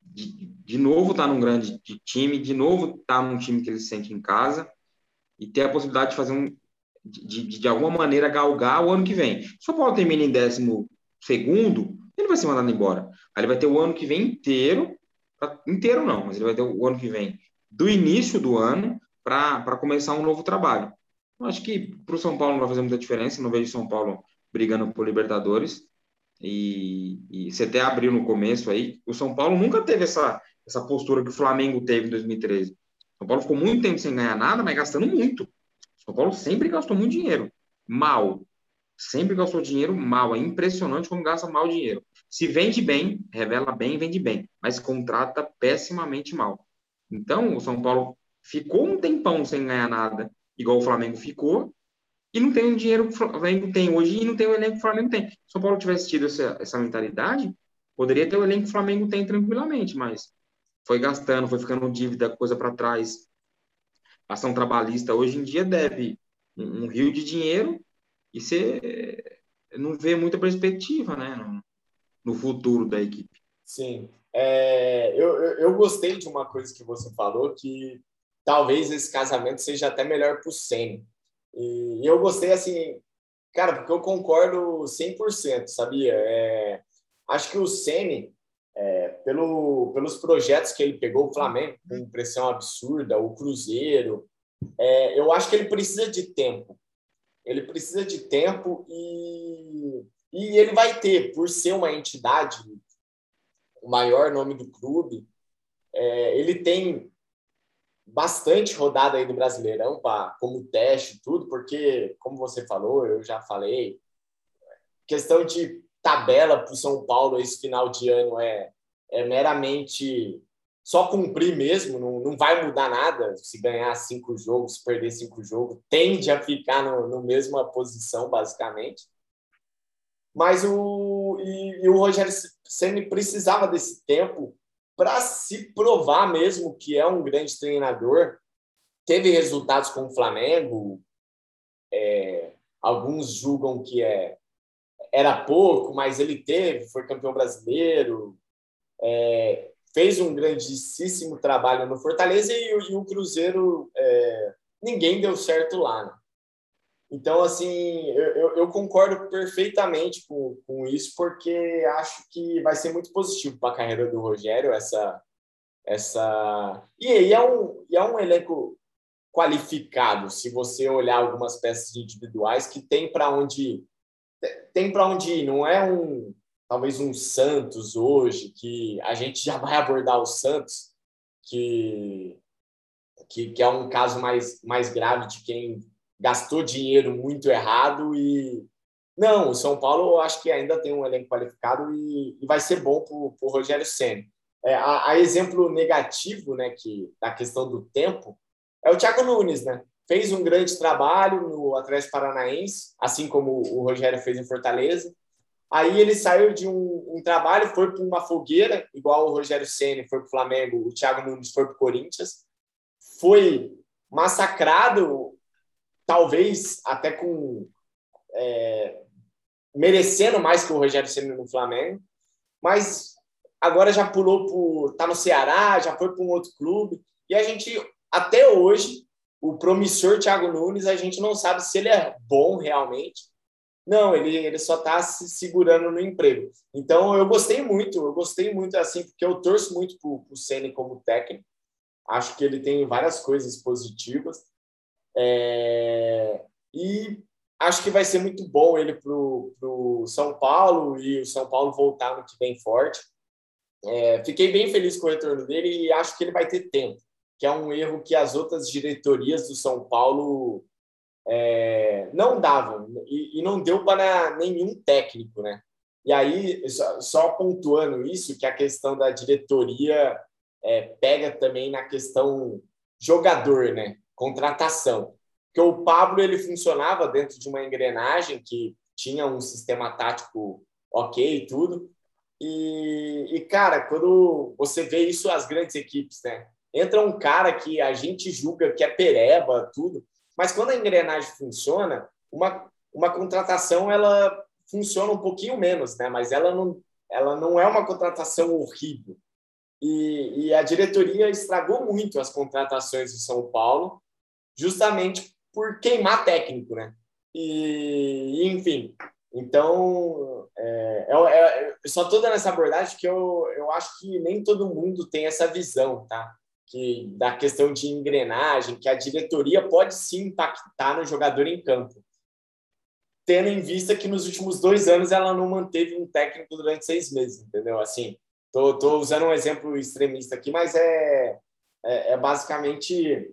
de, de novo estar tá num grande time, de novo estar tá num time que ele se sente em casa e ter a possibilidade de fazer um de, de, de alguma maneira galgar o ano que vem. Se o São Paulo termina em décimo segundo, ele vai ser mandado embora. Aí ele vai ter o ano que vem inteiro, pra, inteiro não, mas ele vai ter o ano que vem do início do ano para começar um novo trabalho. Eu acho que para o São Paulo não vai fazer muita diferença, não vejo São Paulo brigando por Libertadores. E, e você até abriu no começo aí, o São Paulo nunca teve essa, essa postura que o Flamengo teve em 2013. São Paulo ficou muito tempo sem ganhar nada, mas gastando muito. São Paulo sempre gastou muito dinheiro. Mal. Sempre gastou dinheiro mal. É impressionante como gasta mal dinheiro. Se vende bem, revela bem, vende bem. Mas contrata pessimamente mal. Então, o São Paulo ficou um tempão sem ganhar nada, igual o Flamengo ficou, e não tem o dinheiro que o Flamengo tem hoje e não tem o elenco que o Flamengo tem. Se o São Paulo tivesse tido essa, essa mentalidade, poderia ter o elenco que o Flamengo tem tranquilamente, mas foi gastando, foi ficando dívida, coisa para trás. Ação trabalhista hoje em dia deve um, um, rio de dinheiro e você não vê muita perspectiva né, no, no futuro da equipe. Sim. É, eu, eu, gostei de uma coisa que você falou, que talvez esse casamento seja até melhor para o Senna e, eu gostei, assim, cara, porque eu concordo 100%, sabia? É, acho que o Ceni é, pelo, pelos projetos que ele pegou, o Flamengo, com pressão absurda, o Cruzeiro, é, eu acho que ele precisa de tempo. Ele precisa de tempo e, e ele vai ter, por ser uma entidade, o maior nome do clube, é, ele tem bastante rodada aí do Brasileirão pra, como teste tudo, porque, como você falou, eu já falei, questão de tabela para o São Paulo esse final de ano é, é meramente só cumprir mesmo, não, não vai mudar nada se ganhar cinco jogos, se perder cinco jogos, tende a ficar no, no mesma posição, basicamente. Mas o, e, e o Rogério Senna precisava desse tempo para se provar mesmo que é um grande treinador. Teve resultados com o Flamengo, é, alguns julgam que é, era pouco, mas ele teve, foi campeão brasileiro, é, fez um grandíssimo trabalho no Fortaleza e, e o Cruzeiro, é, ninguém deu certo lá. Né? Então, assim, eu, eu, concordo perfeitamente com, com isso, porque acho que vai ser muito positivo para a carreira do Rogério essa. essa... E, e, é um, e é um elenco qualificado, se você olhar algumas peças individuais que tem para onde tem para onde ir, não é um talvez um Santos hoje que a gente já vai abordar o Santos que que, que é um caso mais mais grave de quem gastou dinheiro muito errado e não, o São Paulo eu acho que ainda tem um elenco qualificado e, e vai ser bom para o Rogério Senna. É, a, a, exemplo negativo, né, que da questão do tempo, é o Thiago Nunes, né? Fez um grande trabalho no Atlético Paranaense, assim como o Rogério fez em Fortaleza. Aí ele saiu de um, um trabalho, foi para uma fogueira, igual o Rogério Senna foi para o Flamengo, o Thiago Nunes foi para o Corinthians. Foi massacrado talvez até com é, merecendo mais que o Rogério Ceni no Flamengo, mas agora já pulou por tá no Ceará, já foi para um outro clube E a gente, até hoje, o promissor Thiago Nunes, a gente não sabe se ele é bom realmente. Não, ele, ele só está se segurando no emprego. Então, eu gostei muito, eu gostei muito, assim, porque eu torço muito para o Ceni como técnico. Acho que ele tem várias coisas positivas. É... E acho que vai ser muito bom ele para o São Paulo e o São Paulo voltar no que vem forte. É, fiquei bem feliz com o retorno dele e acho que ele vai ter tempo, que é um erro que as outras diretorias do São Paulo é, não davam e, e, não deu para nenhum técnico, né? E aí, só, só, pontuando isso, que a questão da diretoria é, pega também na questão jogador, né? Contratação. Porque o Pablo ele funcionava dentro de uma engrenagem que tinha um sistema tático ok e tudo. E, e, cara, quando você vê isso as grandes equipes, né? Entra um cara que a gente julga que é pereba, tudo, mas quando a engrenagem funciona, uma, uma contratação ela funciona um pouquinho menos, né? Mas ela não, ela não é uma contratação horrível. E, e a diretoria estragou muito as contratações do São Paulo, justamente por queimar técnico, né? E, enfim, então é, é, é, só dando essa abordagem que eu, eu acho que nem todo mundo tem essa visão, tá? Que da questão de engrenagem, que a diretoria pode sim impactar no jogador em campo, tendo em vista que nos últimos dois anos ela não manteve um técnico durante seis meses, entendeu? Assim, tô, tô usando um exemplo extremista aqui, mas é, é, é basicamente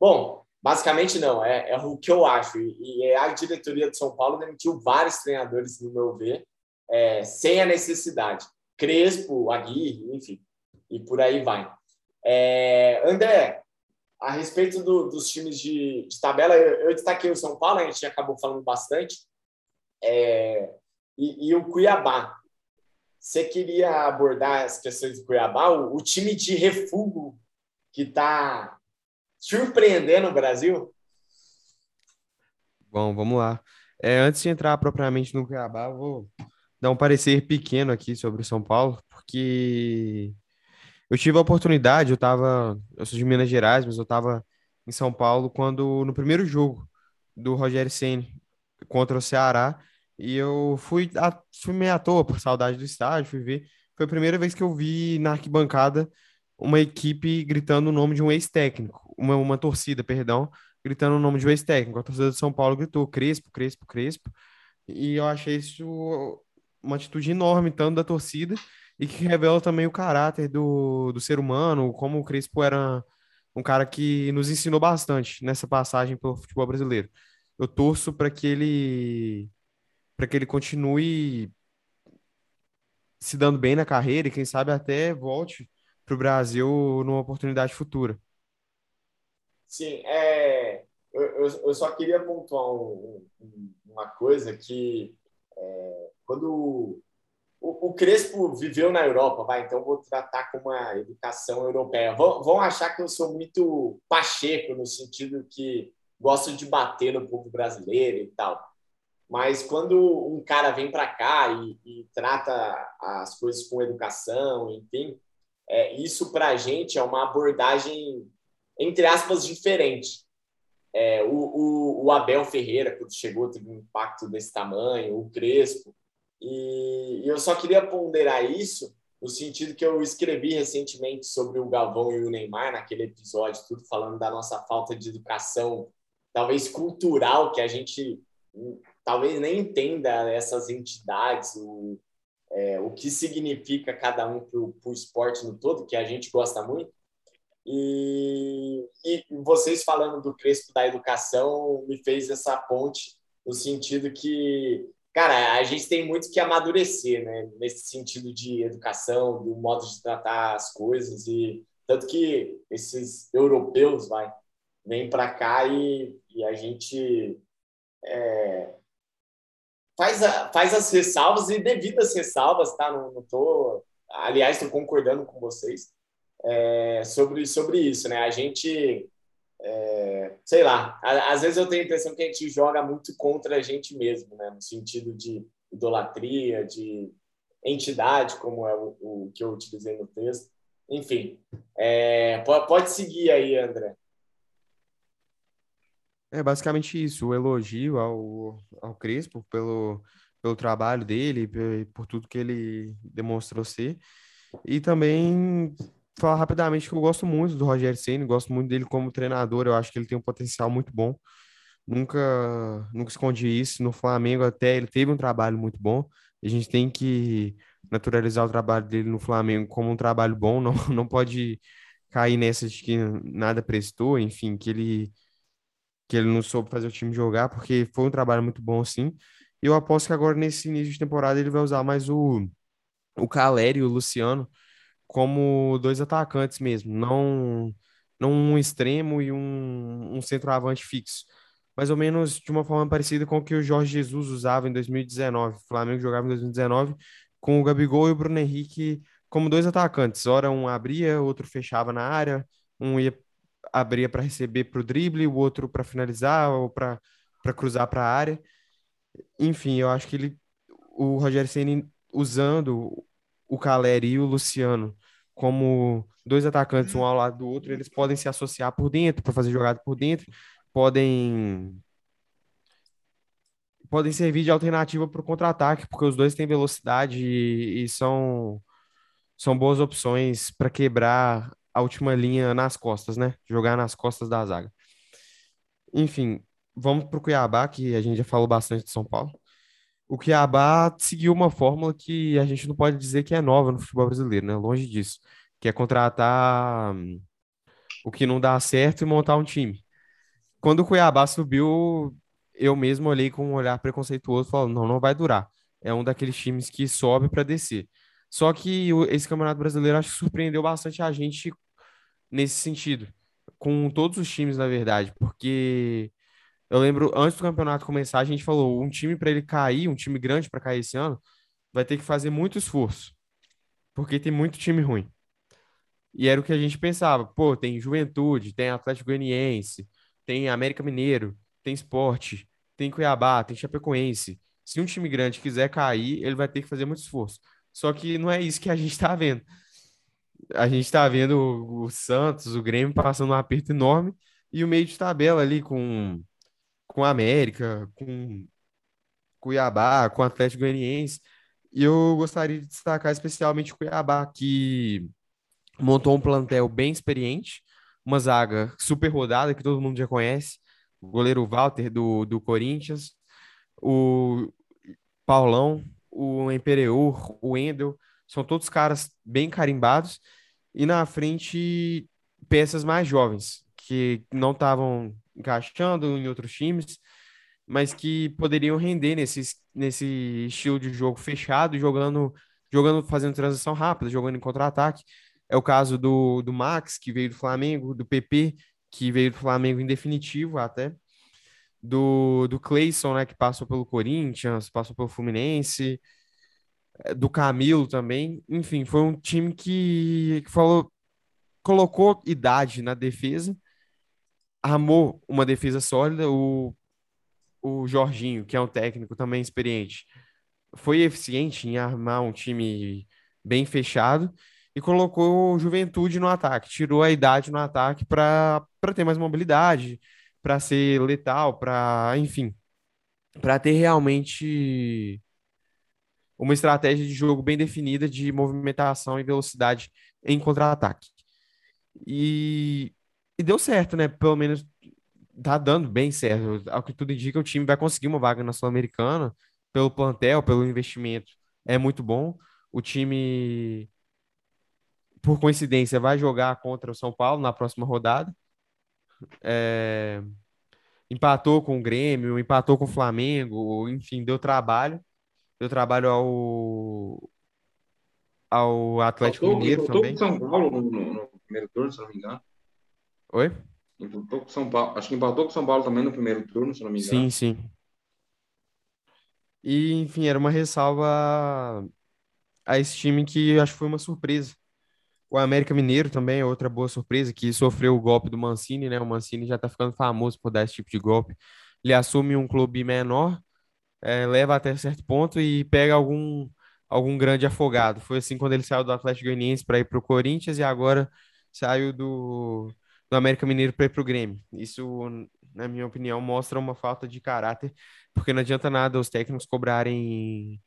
bom. Basicamente, não, é, é o que eu acho. E, e a diretoria de São Paulo demitiu vários treinadores, no meu ver, é, sem a necessidade. Crespo, Aguirre, enfim, e por aí vai. É, André, a respeito do, dos times de, de tabela, eu, eu, destaquei o São Paulo, a gente acabou falando bastante, é, e, e, o Cuiabá. Você queria abordar as questões do Cuiabá, o, o time de refúgio que está surpreendendo o Brasil? Bom, vamos lá. É, antes de entrar propriamente no Cuiabá, vou dar um parecer pequeno aqui sobre o São Paulo, porque eu tive a oportunidade, eu estava, eu sou de Minas Gerais, mas eu estava em São Paulo quando no primeiro jogo do Rogério Ceni contra o Ceará, e eu fui, a, fui meio à toa por saudade do estádio, fui ver. Foi a primeira vez que eu vi na arquibancada uma equipe gritando o nome de um ex-técnico, uma, uma torcida, perdão, gritando o nome de um ex-técnico. A torcida de São Paulo gritou Crespo, Crespo, Crespo. E eu achei isso uma atitude enorme, tanto da torcida, e que revela também o caráter do, do ser humano, como o Crespo era um cara que nos ensinou bastante nessa passagem pelo futebol brasileiro. Eu torço para que ele para que ele continue se dando bem na carreira e quem sabe até volte para o Brasil numa oportunidade futura. Sim, é, eu, eu só queria pontuar um, uma coisa que é, quando o, Crespo viveu na Europa, vai, então vou tratar com uma educação europeia. Vão, vão achar que eu sou muito pacheco no sentido que gosto de bater no povo brasileiro e tal. Mas quando um cara vem para cá e, e, trata as coisas com educação, enfim, é, isso para a gente é uma abordagem, entre aspas, diferente. É, o, o, o, Abel Ferreira, quando chegou, teve um impacto desse tamanho, o Crespo. E, e eu só queria ponderar isso no sentido que eu escrevi recentemente sobre o Galvão e o Neymar, naquele episódio, tudo falando da nossa falta de educação, talvez cultural, que a gente hum, talvez nem entenda essas entidades, o, é, o que significa cada um para o esporte no todo, que a gente gosta muito. E, e vocês falando do Crespo da educação me fez essa ponte no sentido que, cara, a gente tem muito que amadurecer, né? Nesse sentido de educação, do modo de tratar as coisas e tanto que esses europeus, vai, vêm para cá e, e a gente é, faz, a, faz as ressalvas e devidas ressalvas, tá? Não, não tô, aliás, estou concordando com vocês é, sobre, sobre isso, né? A gente, é, sei lá, às vezes eu tenho a impressão que a gente joga muito contra a gente mesmo, né? No sentido de idolatria, de entidade, como é o, o que eu utilizei no texto. enfim, é, pode seguir aí, André. É basicamente isso, o elogio ao, ao Crespo pelo, pelo trabalho dele, por tudo que ele demonstrou ser. E também falar rapidamente que eu gosto muito do Rogério Ceni, gosto muito dele como treinador, eu acho que ele tem um potencial muito bom. Nunca, nunca escondi isso. No Flamengo até ele teve um trabalho muito bom. A gente tem que naturalizar o trabalho dele no Flamengo como um trabalho bom, (laughs) não, não pode cair nessa de que nada prestou, enfim, que ele que ele não soube fazer o time jogar, porque foi um trabalho muito bom, sim. E eu aposto que agora, nesse início de temporada, ele vai usar mais o, o Caleri e o Luciano como dois atacantes mesmo, não, não um extremo e um, um centroavante fixo. Mais ou menos de uma forma parecida com o que o Jorge Jesus usava em 2019. O Flamengo jogava em 2019 com o Gabigol e o Bruno Henrique como dois atacantes. Ora, um abria, outro fechava na área, um ia abria para receber para o drible, o outro para finalizar ou para cruzar para a área. Enfim, eu acho que ele, o Rogério Ceni usando o Caleri e o Luciano como dois atacantes um ao lado do outro, eles podem se associar por dentro para fazer jogada por dentro, podem podem servir de alternativa para o contra-ataque, porque os dois têm velocidade e, e são são boas opções para quebrar a última linha nas costas, né? Jogar nas costas da zaga. Enfim, vamos para o Cuiabá, que a gente já falou bastante de São Paulo. O Cuiabá seguiu uma fórmula que a gente não pode dizer que é nova no futebol brasileiro, né? Longe disso. Que é contratar hum, o que não dá certo e montar um time. Quando o Cuiabá subiu, eu mesmo olhei com um olhar preconceituoso, falando, não, não vai durar. É um daqueles times que sobe para descer. Só que esse Campeonato Brasileiro acho que surpreendeu bastante a gente nesse sentido, com todos os times, na verdade, porque eu lembro antes do campeonato começar, a gente falou, um time para ele cair, um time grande para cair esse ano, vai ter que fazer muito esforço, porque tem muito time ruim. E era o que a gente pensava, pô, tem Juventude, tem Atlético Goianiense, tem América Mineiro, tem Esporte, tem Cuiabá, tem Chapecoense. Se um time grande quiser cair, ele vai ter que fazer muito esforço. Só que não é isso que a gente está vendo a gente está vendo o, Santos, o Grêmio passando um aperto enorme e o meio de tabela ali com, com a América, com Cuiabá, com o Atlético Goianiense. E eu gostaria de destacar especialmente o Cuiabá, que montou um plantel bem experiente, uma zaga super rodada que todo mundo já conhece, o goleiro Walter do, do Corinthians, o Paulão, o Empereur, o Endel, são todos caras bem carimbados. E na frente, peças mais jovens, que não estavam encaixando em outros times, mas que poderiam render nesse, nesse estilo de jogo fechado, jogando, jogando, fazendo transição rápida, jogando em contra-ataque. É o caso do, do Max, que veio do Flamengo, do PP, que veio do Flamengo em definitivo até, do, do Clayson, né, que passou pelo Corinthians, passou pelo Fluminense, é, do Camilo também. Enfim, foi um time que, que falou, colocou idade na defesa, armou uma defesa sólida. O, o Jorginho, que é um técnico também experiente, foi eficiente em armar um time bem fechado e colocou juventude no ataque, tirou a idade no ataque para ter mais mobilidade, para ser letal, para, enfim, para ter realmente uma estratégia de jogo bem definida de movimentação e velocidade em contra-ataque. E, e, deu certo, né? Pelo menos tá dando bem certo. Ao que tudo indica, o time vai conseguir uma vaga na Sul-Americana pelo plantel, pelo investimento. É muito bom. O time, por coincidência, vai jogar contra o São Paulo na próxima rodada. É... Empatou com o Grêmio, empatou com o Flamengo, enfim, deu trabalho deu trabalho ao, ao Atlético faltou, Mineiro faltou também. São Paulo no, no, no, primeiro turno, se não me engano. Oi? Empatou com São Paulo. Acho que empatou com São Paulo também no primeiro turno, se não me engano. Sim, sim. E, enfim, era uma ressalva a esse time que acho que foi uma surpresa. O América Mineiro também é outra boa surpresa, que sofreu o golpe do Mancini, né? O Mancini já tá ficando famoso por dar esse tipo de golpe. Ele assume um clube menor, é, leva até certo ponto e pega algum algum grande afogado. Foi assim quando ele saiu do Atlético Goianiense para ir para o Corinthians e agora saiu do, do América Mineiro para ir para o Grêmio. Isso, na minha opinião, mostra uma falta de caráter, porque não adianta nada os técnicos cobrarem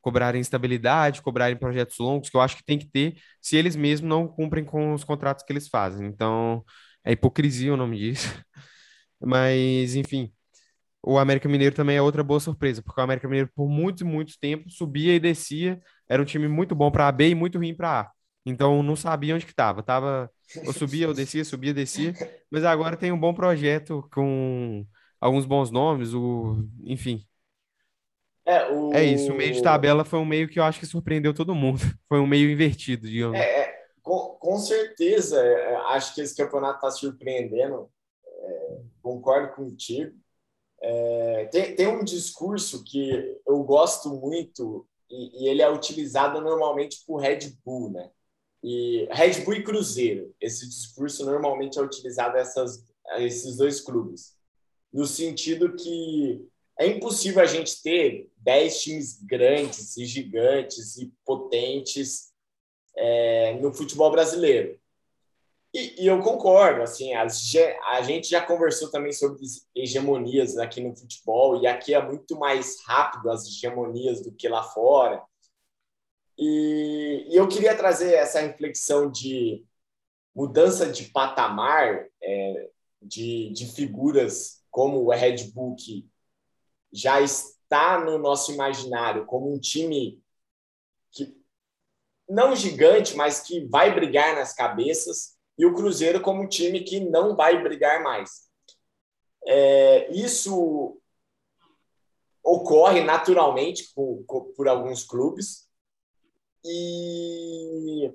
cobrarem estabilidade, cobrarem projetos longos, que eu acho que tem que ter, se eles mesmos não cumprem com os contratos que eles fazem. Então, é hipocrisia o nome disso. (laughs) Mas, enfim, o América Mineiro também é outra boa surpresa, porque o América Mineiro, por muito, muito tempo, subia e descia. Era um time muito bom para B e muito ruim para A. Então, não sabia onde que estava. Tava, eu subia, eu descia, subia, descia. Mas agora tem um bom projeto com alguns bons nomes, o, enfim. É, o... é isso, o meio de tabela foi um meio que eu acho que surpreendeu todo mundo. (laughs) Foi um meio invertido, digamos. É, é com, com certeza, é, acho que esse campeonato está surpreendendo. É, concordo contigo. É, tem, tem um discurso que eu gosto muito e, e, ele é utilizado normalmente por Red Bull, né? E Red Bull e Cruzeiro. Esse discurso normalmente é utilizado essas, esses dois clubes, no sentido que é impossível a gente ter 10 times grandes e gigantes e potentes é, no futebol brasileiro. E, e, eu concordo, assim, as, a gente já conversou também sobre hegemonias aqui no futebol, e aqui é muito mais rápido as hegemonias do que lá fora. E, e eu queria trazer essa reflexão de mudança de patamar é, de, de figuras como o Red Bull, que já está no nosso imaginário como um time que não gigante, mas que vai brigar nas cabeças e o Cruzeiro como um time que não vai brigar mais. É, isso ocorre naturalmente por, por alguns clubes e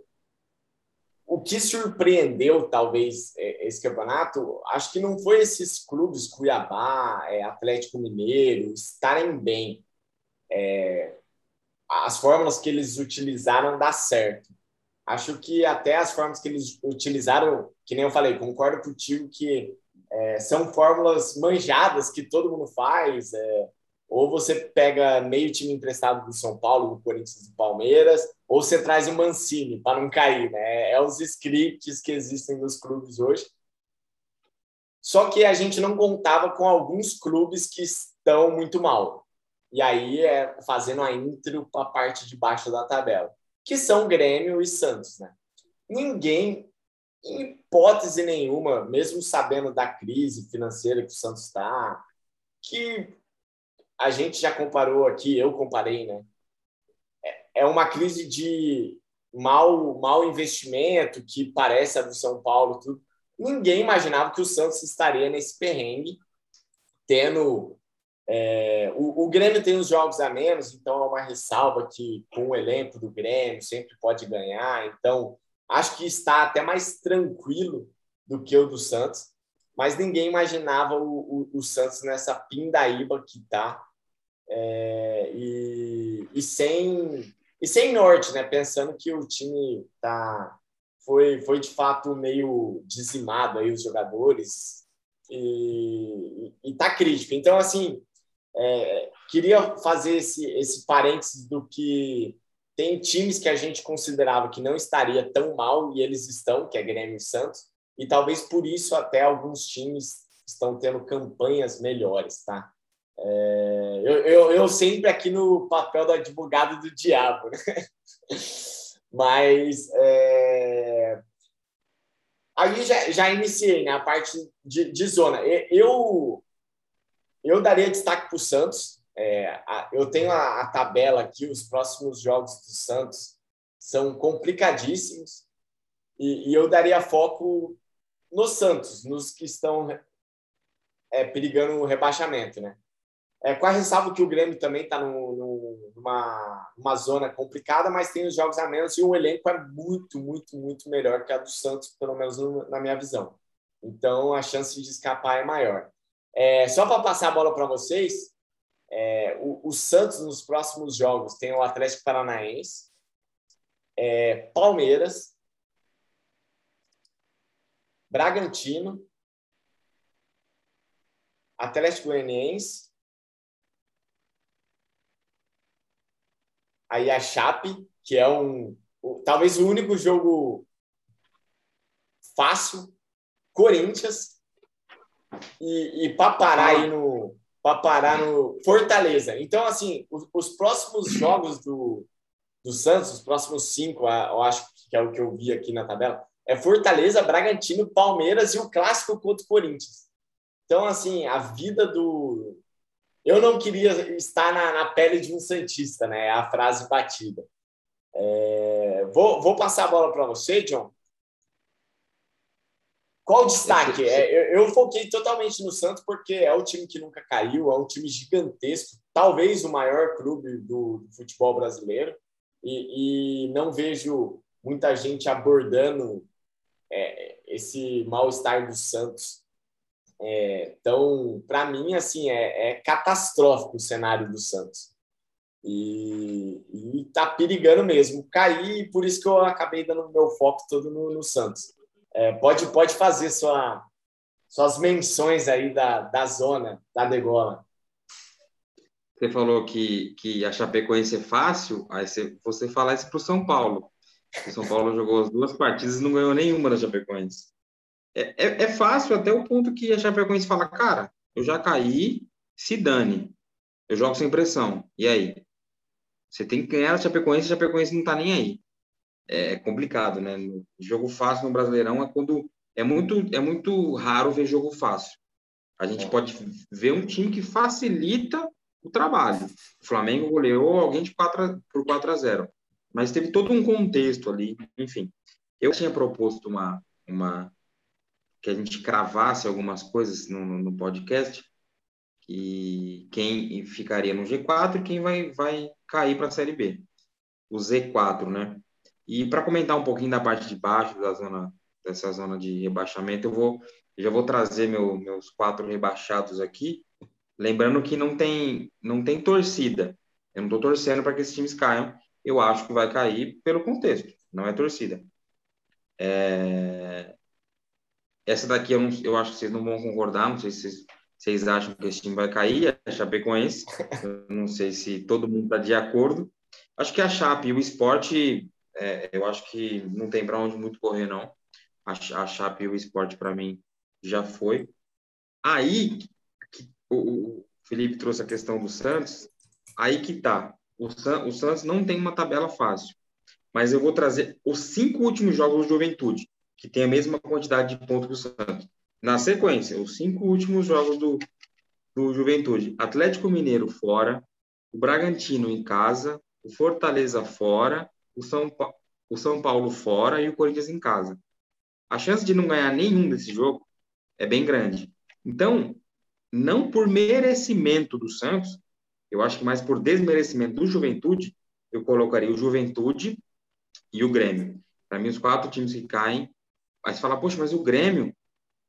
o que surpreendeu talvez é, esse campeonato, acho que não foi esses clubes Cuiabá, é, Atlético Mineiro estarem bem. É, as fórmulas que eles utilizaram dá certo acho que até as formas que eles utilizaram, que nem eu falei, concordo contigo que é, são fórmulas manjadas que todo mundo faz. É, ou você pega meio time emprestado do São Paulo, do Corinthians, do Palmeiras, ou você traz o Mancini para não cair, né? É os scripts que existem nos clubes hoje. Só que a gente não contava com alguns clubes que estão muito mal. E aí é fazendo a intro para a parte de baixo da tabela que são Grêmio e Santos. Né? Ninguém, em hipótese nenhuma, mesmo sabendo da crise financeira que o Santos está, que a gente já comparou aqui, eu comparei, né? É, é uma crise de mau, mau investimento que parece a do São Paulo, tudo. Ninguém imaginava que o Santos estaria nesse perrengue, tendo é, o, o, Grêmio tem os jogos a menos, então é uma ressalva que com o elenco do Grêmio sempre pode ganhar. Então, acho que está até mais tranquilo do que o do Santos, mas ninguém imaginava o, o, o Santos nessa pindaíba que está é, e, e, sem, e sem norte, né? pensando que o time tá, foi, foi de fato meio dizimado aí os jogadores e, e tá crítico. Então, assim, é, queria fazer esse, esse parênteses do que tem times que a gente considerava que não estaria tão mal e eles estão, que é Grêmio e Santos, e talvez por isso até alguns times estão tendo campanhas melhores, tá? É, eu, eu, eu, sempre aqui no papel do advogado do diabo, né? (laughs) Mas é, aí já, já iniciei né, a parte de, de zona. Eu, eu daria destaque para o Santos. É, a, eu tenho a, a, tabela aqui, os próximos jogos do Santos são complicadíssimos e, e eu daria foco nos Santos, nos que estão é, perigando o rebaixamento, né? É, com a ressalva que o Grêmio também está numa, numa zona complicada, mas tem os jogos a menos e o elenco é muito, muito, muito melhor que a do Santos, pelo menos na minha visão. Então a chance de escapar é maior. É, só para passar a bola para vocês, é, o, o, Santos nos próximos jogos tem o Atlético Paranaense, é, Palmeiras, Bragantino, Atlético Goianiense, aí a Chape, que é um talvez o único jogo fácil, Corinthians e, e para parar aí no para parar no Fortaleza. Então assim, os, os próximos jogos do, do Santos, os próximos cinco, eu acho que é o que eu vi aqui na tabela, é Fortaleza, Bragantino, Palmeiras e o clássico contra o Corinthians. Então, assim, a vida do. Eu não queria estar na, na pele de um Santista, né? É a frase batida. É... Vou, vou passar a bola para você, John. Qual o destaque? É, eu, eu, foquei totalmente no Santos porque é o time que nunca caiu, é um time gigantesco, talvez o maior clube do, do futebol brasileiro, e, e, não vejo muita gente abordando é, esse mal-estar do Santos. É, então, para mim, assim, é, é, catastrófico o cenário do Santos. E, e tá perigando mesmo cair, por isso que eu acabei dando meu foco todo no, no Santos. É, pode, pode fazer sua, suas menções aí da, da zona, da degola. Você falou que, que a Chapecoense é fácil, aí você, você fala isso para o São Paulo. O São Paulo jogou as duas partidas e não ganhou nenhuma da Chapecoense. É, é, é, fácil até o ponto que a Chapecoense fala, cara, eu já caí, se dane. Eu jogo sem pressão. E aí? Você tem que ganhar a Chapecoense, a Chapecoense não tá nem aí. É complicado, né? Jogo fácil no Brasileirão é quando é muito é muito raro ver jogo fácil. A gente pode ver um time que facilita o trabalho. O Flamengo goleou alguém de 4 por 4 a 0 mas teve todo um contexto ali, enfim. Eu tinha proposto uma, uma que a gente cravasse algumas coisas no, no podcast, que quem ficaria no G4 e quem vai, vai cair para a Série B. O Z4, né? E para comentar um pouquinho da parte de baixo da zona dessa zona de rebaixamento, eu vou eu já vou trazer meu, meus quatro rebaixados aqui, lembrando que não tem não tem torcida. Eu não estou torcendo para que esses times caiam, eu acho que vai cair pelo contexto, não é torcida. É... Essa daqui eu, não, eu acho que vocês não vão concordar, não sei se vocês, vocês acham que esse time vai cair, é a Chapecoense, (laughs) não sei se todo mundo está de acordo. Acho que a Chape e o esporte, é, eu acho que não tem para onde muito correr, não. A, a Chape e o esporte, para mim, já foi. Aí, que, o, o Felipe trouxe a questão do Santos, aí que tá o, San, o Santos não tem uma tabela fácil, mas eu vou trazer os cinco últimos jogos do Juventude, que tem a mesma quantidade de pontos que o Santos. Na sequência, os cinco últimos jogos do, do Juventude: Atlético Mineiro fora, o Bragantino em casa, o Fortaleza fora, o São, o São Paulo fora e o Corinthians em casa. A chance de não ganhar nenhum desse jogo é bem grande. Então, não por merecimento do Santos, eu acho que mais por desmerecimento do Juventude, eu colocaria o Juventude e o Grêmio. Para mim, os quatro times que caem. Mas fala, poxa, mas o Grêmio,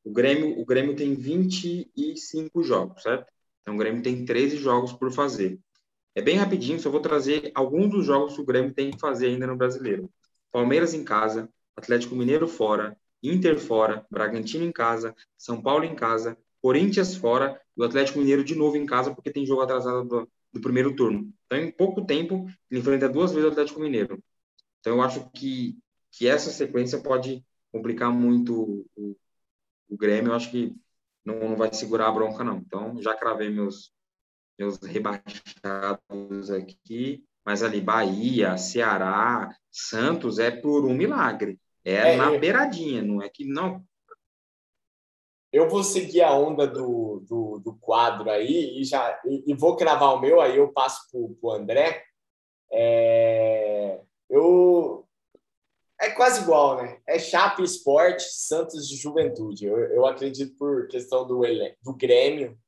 o Grêmio, o Grêmio tem 25 jogos, certo? Então o Grêmio tem 13 jogos por fazer. É bem rapidinho, só vou trazer alguns dos jogos que o Grêmio tem que fazer ainda no Brasileiro. Palmeiras em casa, Atlético Mineiro fora, Inter fora, Bragantino em casa, São Paulo em casa, Corinthians fora e o Atlético Mineiro de novo em casa porque tem jogo atrasado do, do primeiro turno. Então, em pouco tempo, ele enfrenta duas vezes o Atlético Mineiro. Então, eu acho que, que essa sequência pode complicar muito o, o Grêmio. Eu acho que não, não vai segurar a bronca, não. Então, já cravei meus, meus rebaixados aqui. Mas ali, Bahia, Ceará, Santos é por um milagre. É, é na beiradinha, não é que não eu vou seguir a onda do, do, do quadro aí e já e, e, vou cravar o meu, aí eu passo para o André. É, eu é quase igual, né? É Chape Esporte, Santos de Juventude. Eu, eu acredito por questão do, do Grêmio.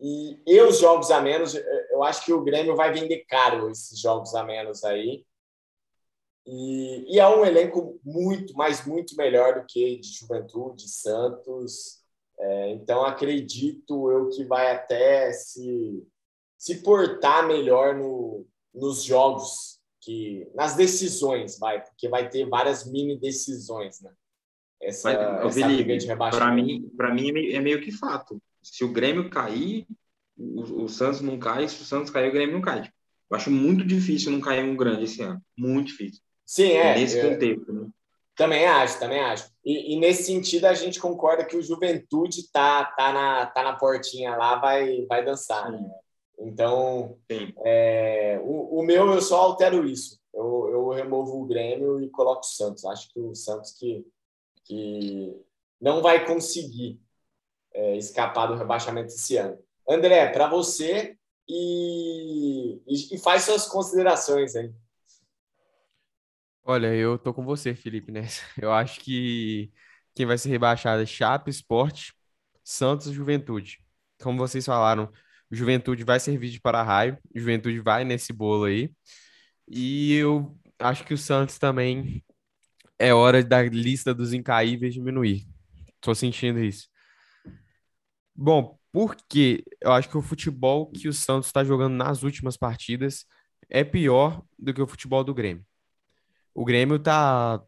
E, e os jogos a menos, eu acho que o Grêmio vai vender caro esses jogos a menos aí. E, e, é um elenco muito, mas muito melhor do que de Juventude, Santos. É, então, acredito eu que vai até se, se portar melhor no, nos jogos, que nas decisões, vai, porque vai ter várias mini decisões, né? Essa, Mas, essa Felipe, de Para mim, para mim é meio, é meio, que fato. Se o Grêmio cair, o, o Santos não cai. Se o Santos cair, o Grêmio não cai. Eu acho muito difícil não cair um grande esse ano. Muito difícil. Sim, é. Nesse contexto, né? Também acho, também acho. E, e, nesse sentido, a gente concorda que o Juventude tá, tá, na, tá na portinha lá, vai, vai dançar. Né? Então, é, o, o meu, eu só altero isso. Eu, eu removo o Grêmio e coloco o Santos. Acho que o Santos que, que não vai conseguir é, escapar do rebaixamento esse ano. André, para você e, e, e, faz suas considerações aí. Olha, eu tô com você, Felipe, né? (laughs) Eu acho que quem vai ser rebaixado é Chape, Sport, Santos e Juventude. Como vocês falaram, Juventude vai servir de para-raio, Juventude vai nesse bolo aí. E eu acho que o Santos também é hora da lista dos incaíveis diminuir. Tô sentindo isso. Bom, porque eu acho que o futebol que o Santos está jogando nas últimas partidas é pior do que o futebol do Grêmio. O Grêmio tá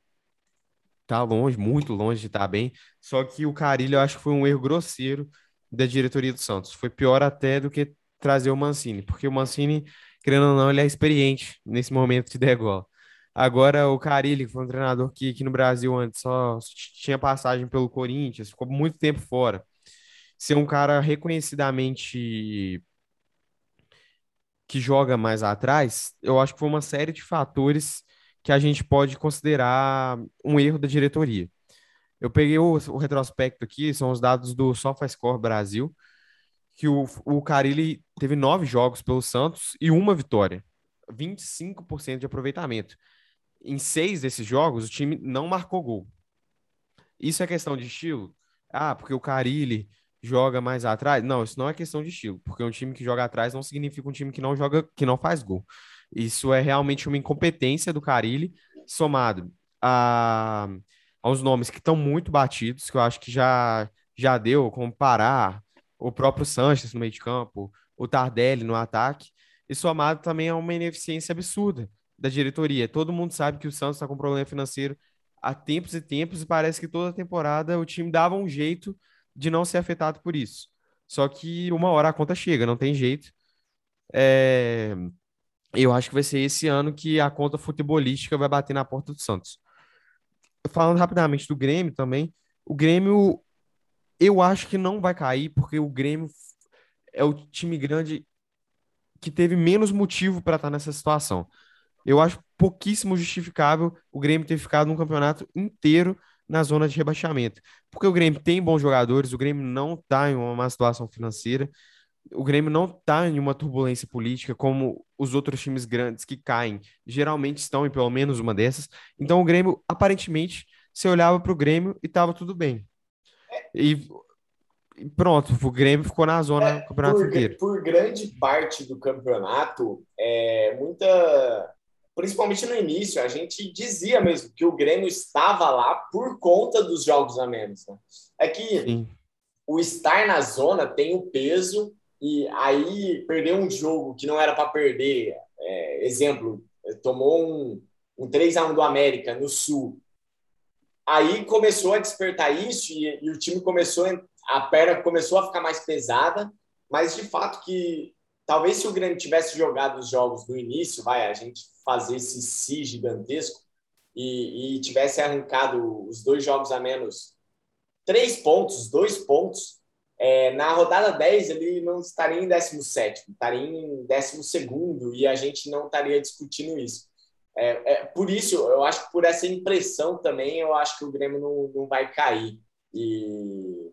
tá longe, muito longe de estar tá bem, só que o Carilho eu acho que foi um erro grosseiro da diretoria do Santos. Foi pior até do que trazer o Mancini, porque o Mancini, querendo ou não, ele é experiente nesse momento de degola. Agora, o Carilli, que foi um treinador que aqui no Brasil antes só tinha passagem pelo Corinthians, ficou muito tempo fora. Ser um cara reconhecidamente que joga mais atrás, eu acho que foi uma série de fatores que a gente pode considerar um erro da diretoria. Eu peguei o, o retrospecto aqui, são os dados do SofaScore Brasil, que o, o Carilli teve nove jogos pelo Santos e uma vitória, 25% de aproveitamento. Em seis desses jogos, o time não marcou gol. Isso é questão de estilo? Ah, porque o Carilli joga mais atrás? Não, isso não é questão de estilo, porque um time que joga atrás não significa um time que não joga, que não faz gol. Isso é realmente uma incompetência do Carilli, somado a, aos nomes que estão muito batidos, que eu acho que já, já deu, como Pará, o próprio Sanches no meio de campo, o Tardelli no ataque, e somado também a uma ineficiência absurda da diretoria. Todo mundo sabe que o Santos está com problema financeiro há tempos e tempos, e parece que toda temporada o time dava um jeito de não ser afetado por isso. Só que uma hora a conta chega, não tem jeito. É eu acho que vai ser esse ano que a conta futebolística vai bater na porta do Santos. Falando rapidamente do Grêmio também, o Grêmio eu acho que não vai cair, porque o Grêmio é o time grande que teve menos motivo para estar nessa situação. Eu acho pouquíssimo justificável o Grêmio ter ficado um campeonato inteiro na zona de rebaixamento. Porque o Grêmio tem bons jogadores, o Grêmio não está em uma má situação financeira, o Grêmio não está em uma turbulência política como os outros times grandes que caem geralmente estão em pelo menos uma dessas. Então o Grêmio, aparentemente, você olhava para o Grêmio e estava tudo bem. E pronto, o Grêmio ficou na zona é, do campeonato por, inteiro. Por grande parte do campeonato, é, muita. Principalmente no início, a gente dizia mesmo que o Grêmio estava lá por conta dos jogos a menos. Né? É que Sim. o estar na zona tem o peso e aí perder um jogo que não era para perder, é, exemplo, tomou um, um 3 a 1 do América no Sul. Aí começou a despertar isso e, e o time começou a perna começou a ficar mais pesada, mas de fato que talvez se o Grêmio tivesse jogado os jogos no início, vai a gente fazer esse si gigantesco e, e tivesse arrancado os dois jogos a menos, três pontos, dois pontos, é, na rodada 10, ele não estaria em 17, estaria em 12 e a gente não estaria discutindo isso. É, é, por isso, eu acho que por essa impressão também, eu acho que o Grêmio não, não vai cair. E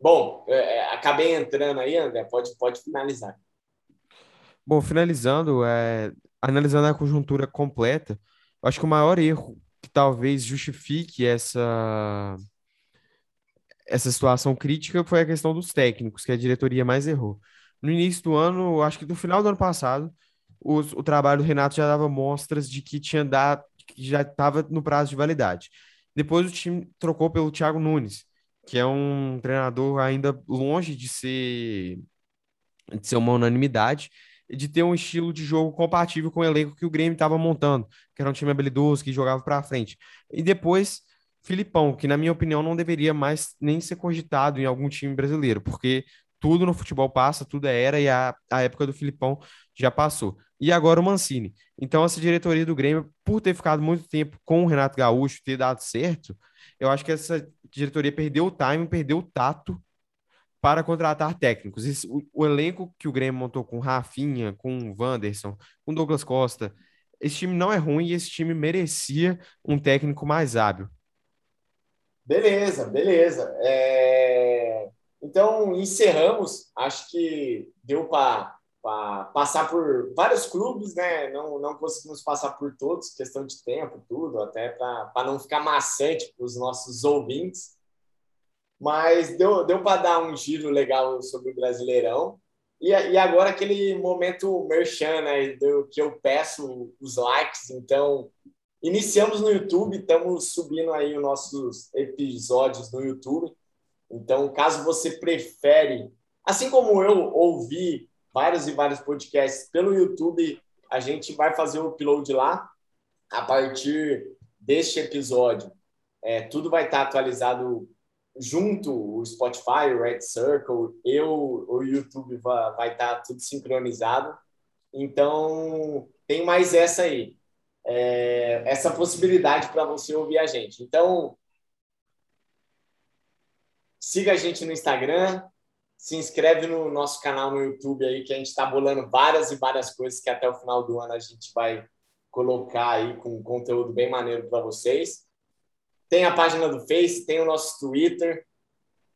bom, é, é, acabei entrando aí, André, pode, pode finalizar. Bom, finalizando, é, analisando a conjuntura completa, acho que o maior erro que talvez justifique essa essa situação crítica foi a questão dos técnicos, que a diretoria mais errou. No início do ano, acho que no final do ano passado, os, o trabalho do Renato já dava mostras de que tinha dado, que já estava no prazo de validade. Depois o time trocou pelo Thiago Nunes, que é um treinador ainda longe de ser de ser uma unanimidade de ter um estilo de jogo compatível com o elenco que o Grêmio estava montando, que era um time habilidoso, que jogava para frente. E depois Filipão, que na minha opinião não deveria mais nem ser cogitado em algum time brasileiro, porque tudo no futebol passa, tudo é era, e a, a época do Filipão já passou. E agora o Mancini. Então, essa diretoria do Grêmio, por ter ficado muito tempo com o Renato Gaúcho, ter dado certo, eu acho que essa diretoria perdeu o time, perdeu o tato para contratar técnicos. Esse, o, o, elenco que o Grêmio montou com Rafinha, com Wanderson, com Douglas Costa, esse time não é ruim e esse time merecia um técnico mais hábil. Beleza, beleza. É... Então, encerramos. Acho que deu para passar por vários clubes, né? Não, não conseguimos passar por todos, questão de tempo, tudo, até para não ficar maçante para os nossos ouvintes. Mas deu, deu para dar um giro legal sobre o Brasileirão. E, e agora aquele momento merchan, né? Do, que eu peço os likes. Então, iniciamos no YouTube, estamos subindo aí os nossos episódios no YouTube. Então, caso você prefere, assim como eu ouvi vários e vários podcasts pelo YouTube, a gente vai fazer o upload lá a partir deste episódio. É, tudo vai estar atualizado junto o Spotify, o Red Circle, eu, o YouTube vai, vai estar tudo sincronizado. Então, tem mais essa aí. É, essa possibilidade para você ouvir a gente. Então, siga a gente no Instagram, se inscreve no nosso canal no YouTube aí, que a gente está bolando várias e várias coisas que até o final do ano a gente vai colocar aí com conteúdo bem maneiro para vocês. Tem a página do Face, tem o nosso Twitter.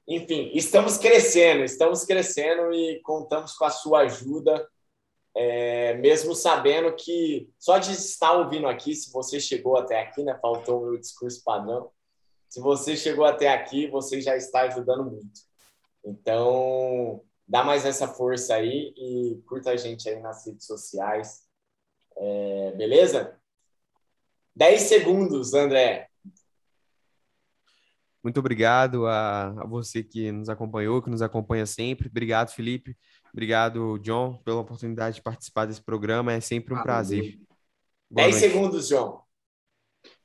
Enfim, estamos crescendo, estamos crescendo e contamos com a sua ajuda, é, mesmo sabendo que só de estar ouvindo aqui, se você chegou até aqui, né? Faltou o meu discurso padrão. Se você chegou até aqui, você já está ajudando muito. Então, dá mais essa força aí e curta a gente aí nas redes sociais. É, beleza? 10 segundos, André. Muito obrigado a, a, você que nos acompanhou, que nos acompanha sempre. Obrigado, Felipe. Obrigado, John, pela oportunidade de participar desse programa. É sempre um ah, prazer. 10 segundos, John.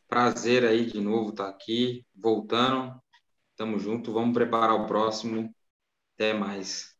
Prazer aí de novo estar aqui, voltando. Tamo junto, vamos preparar o próximo. Até mais.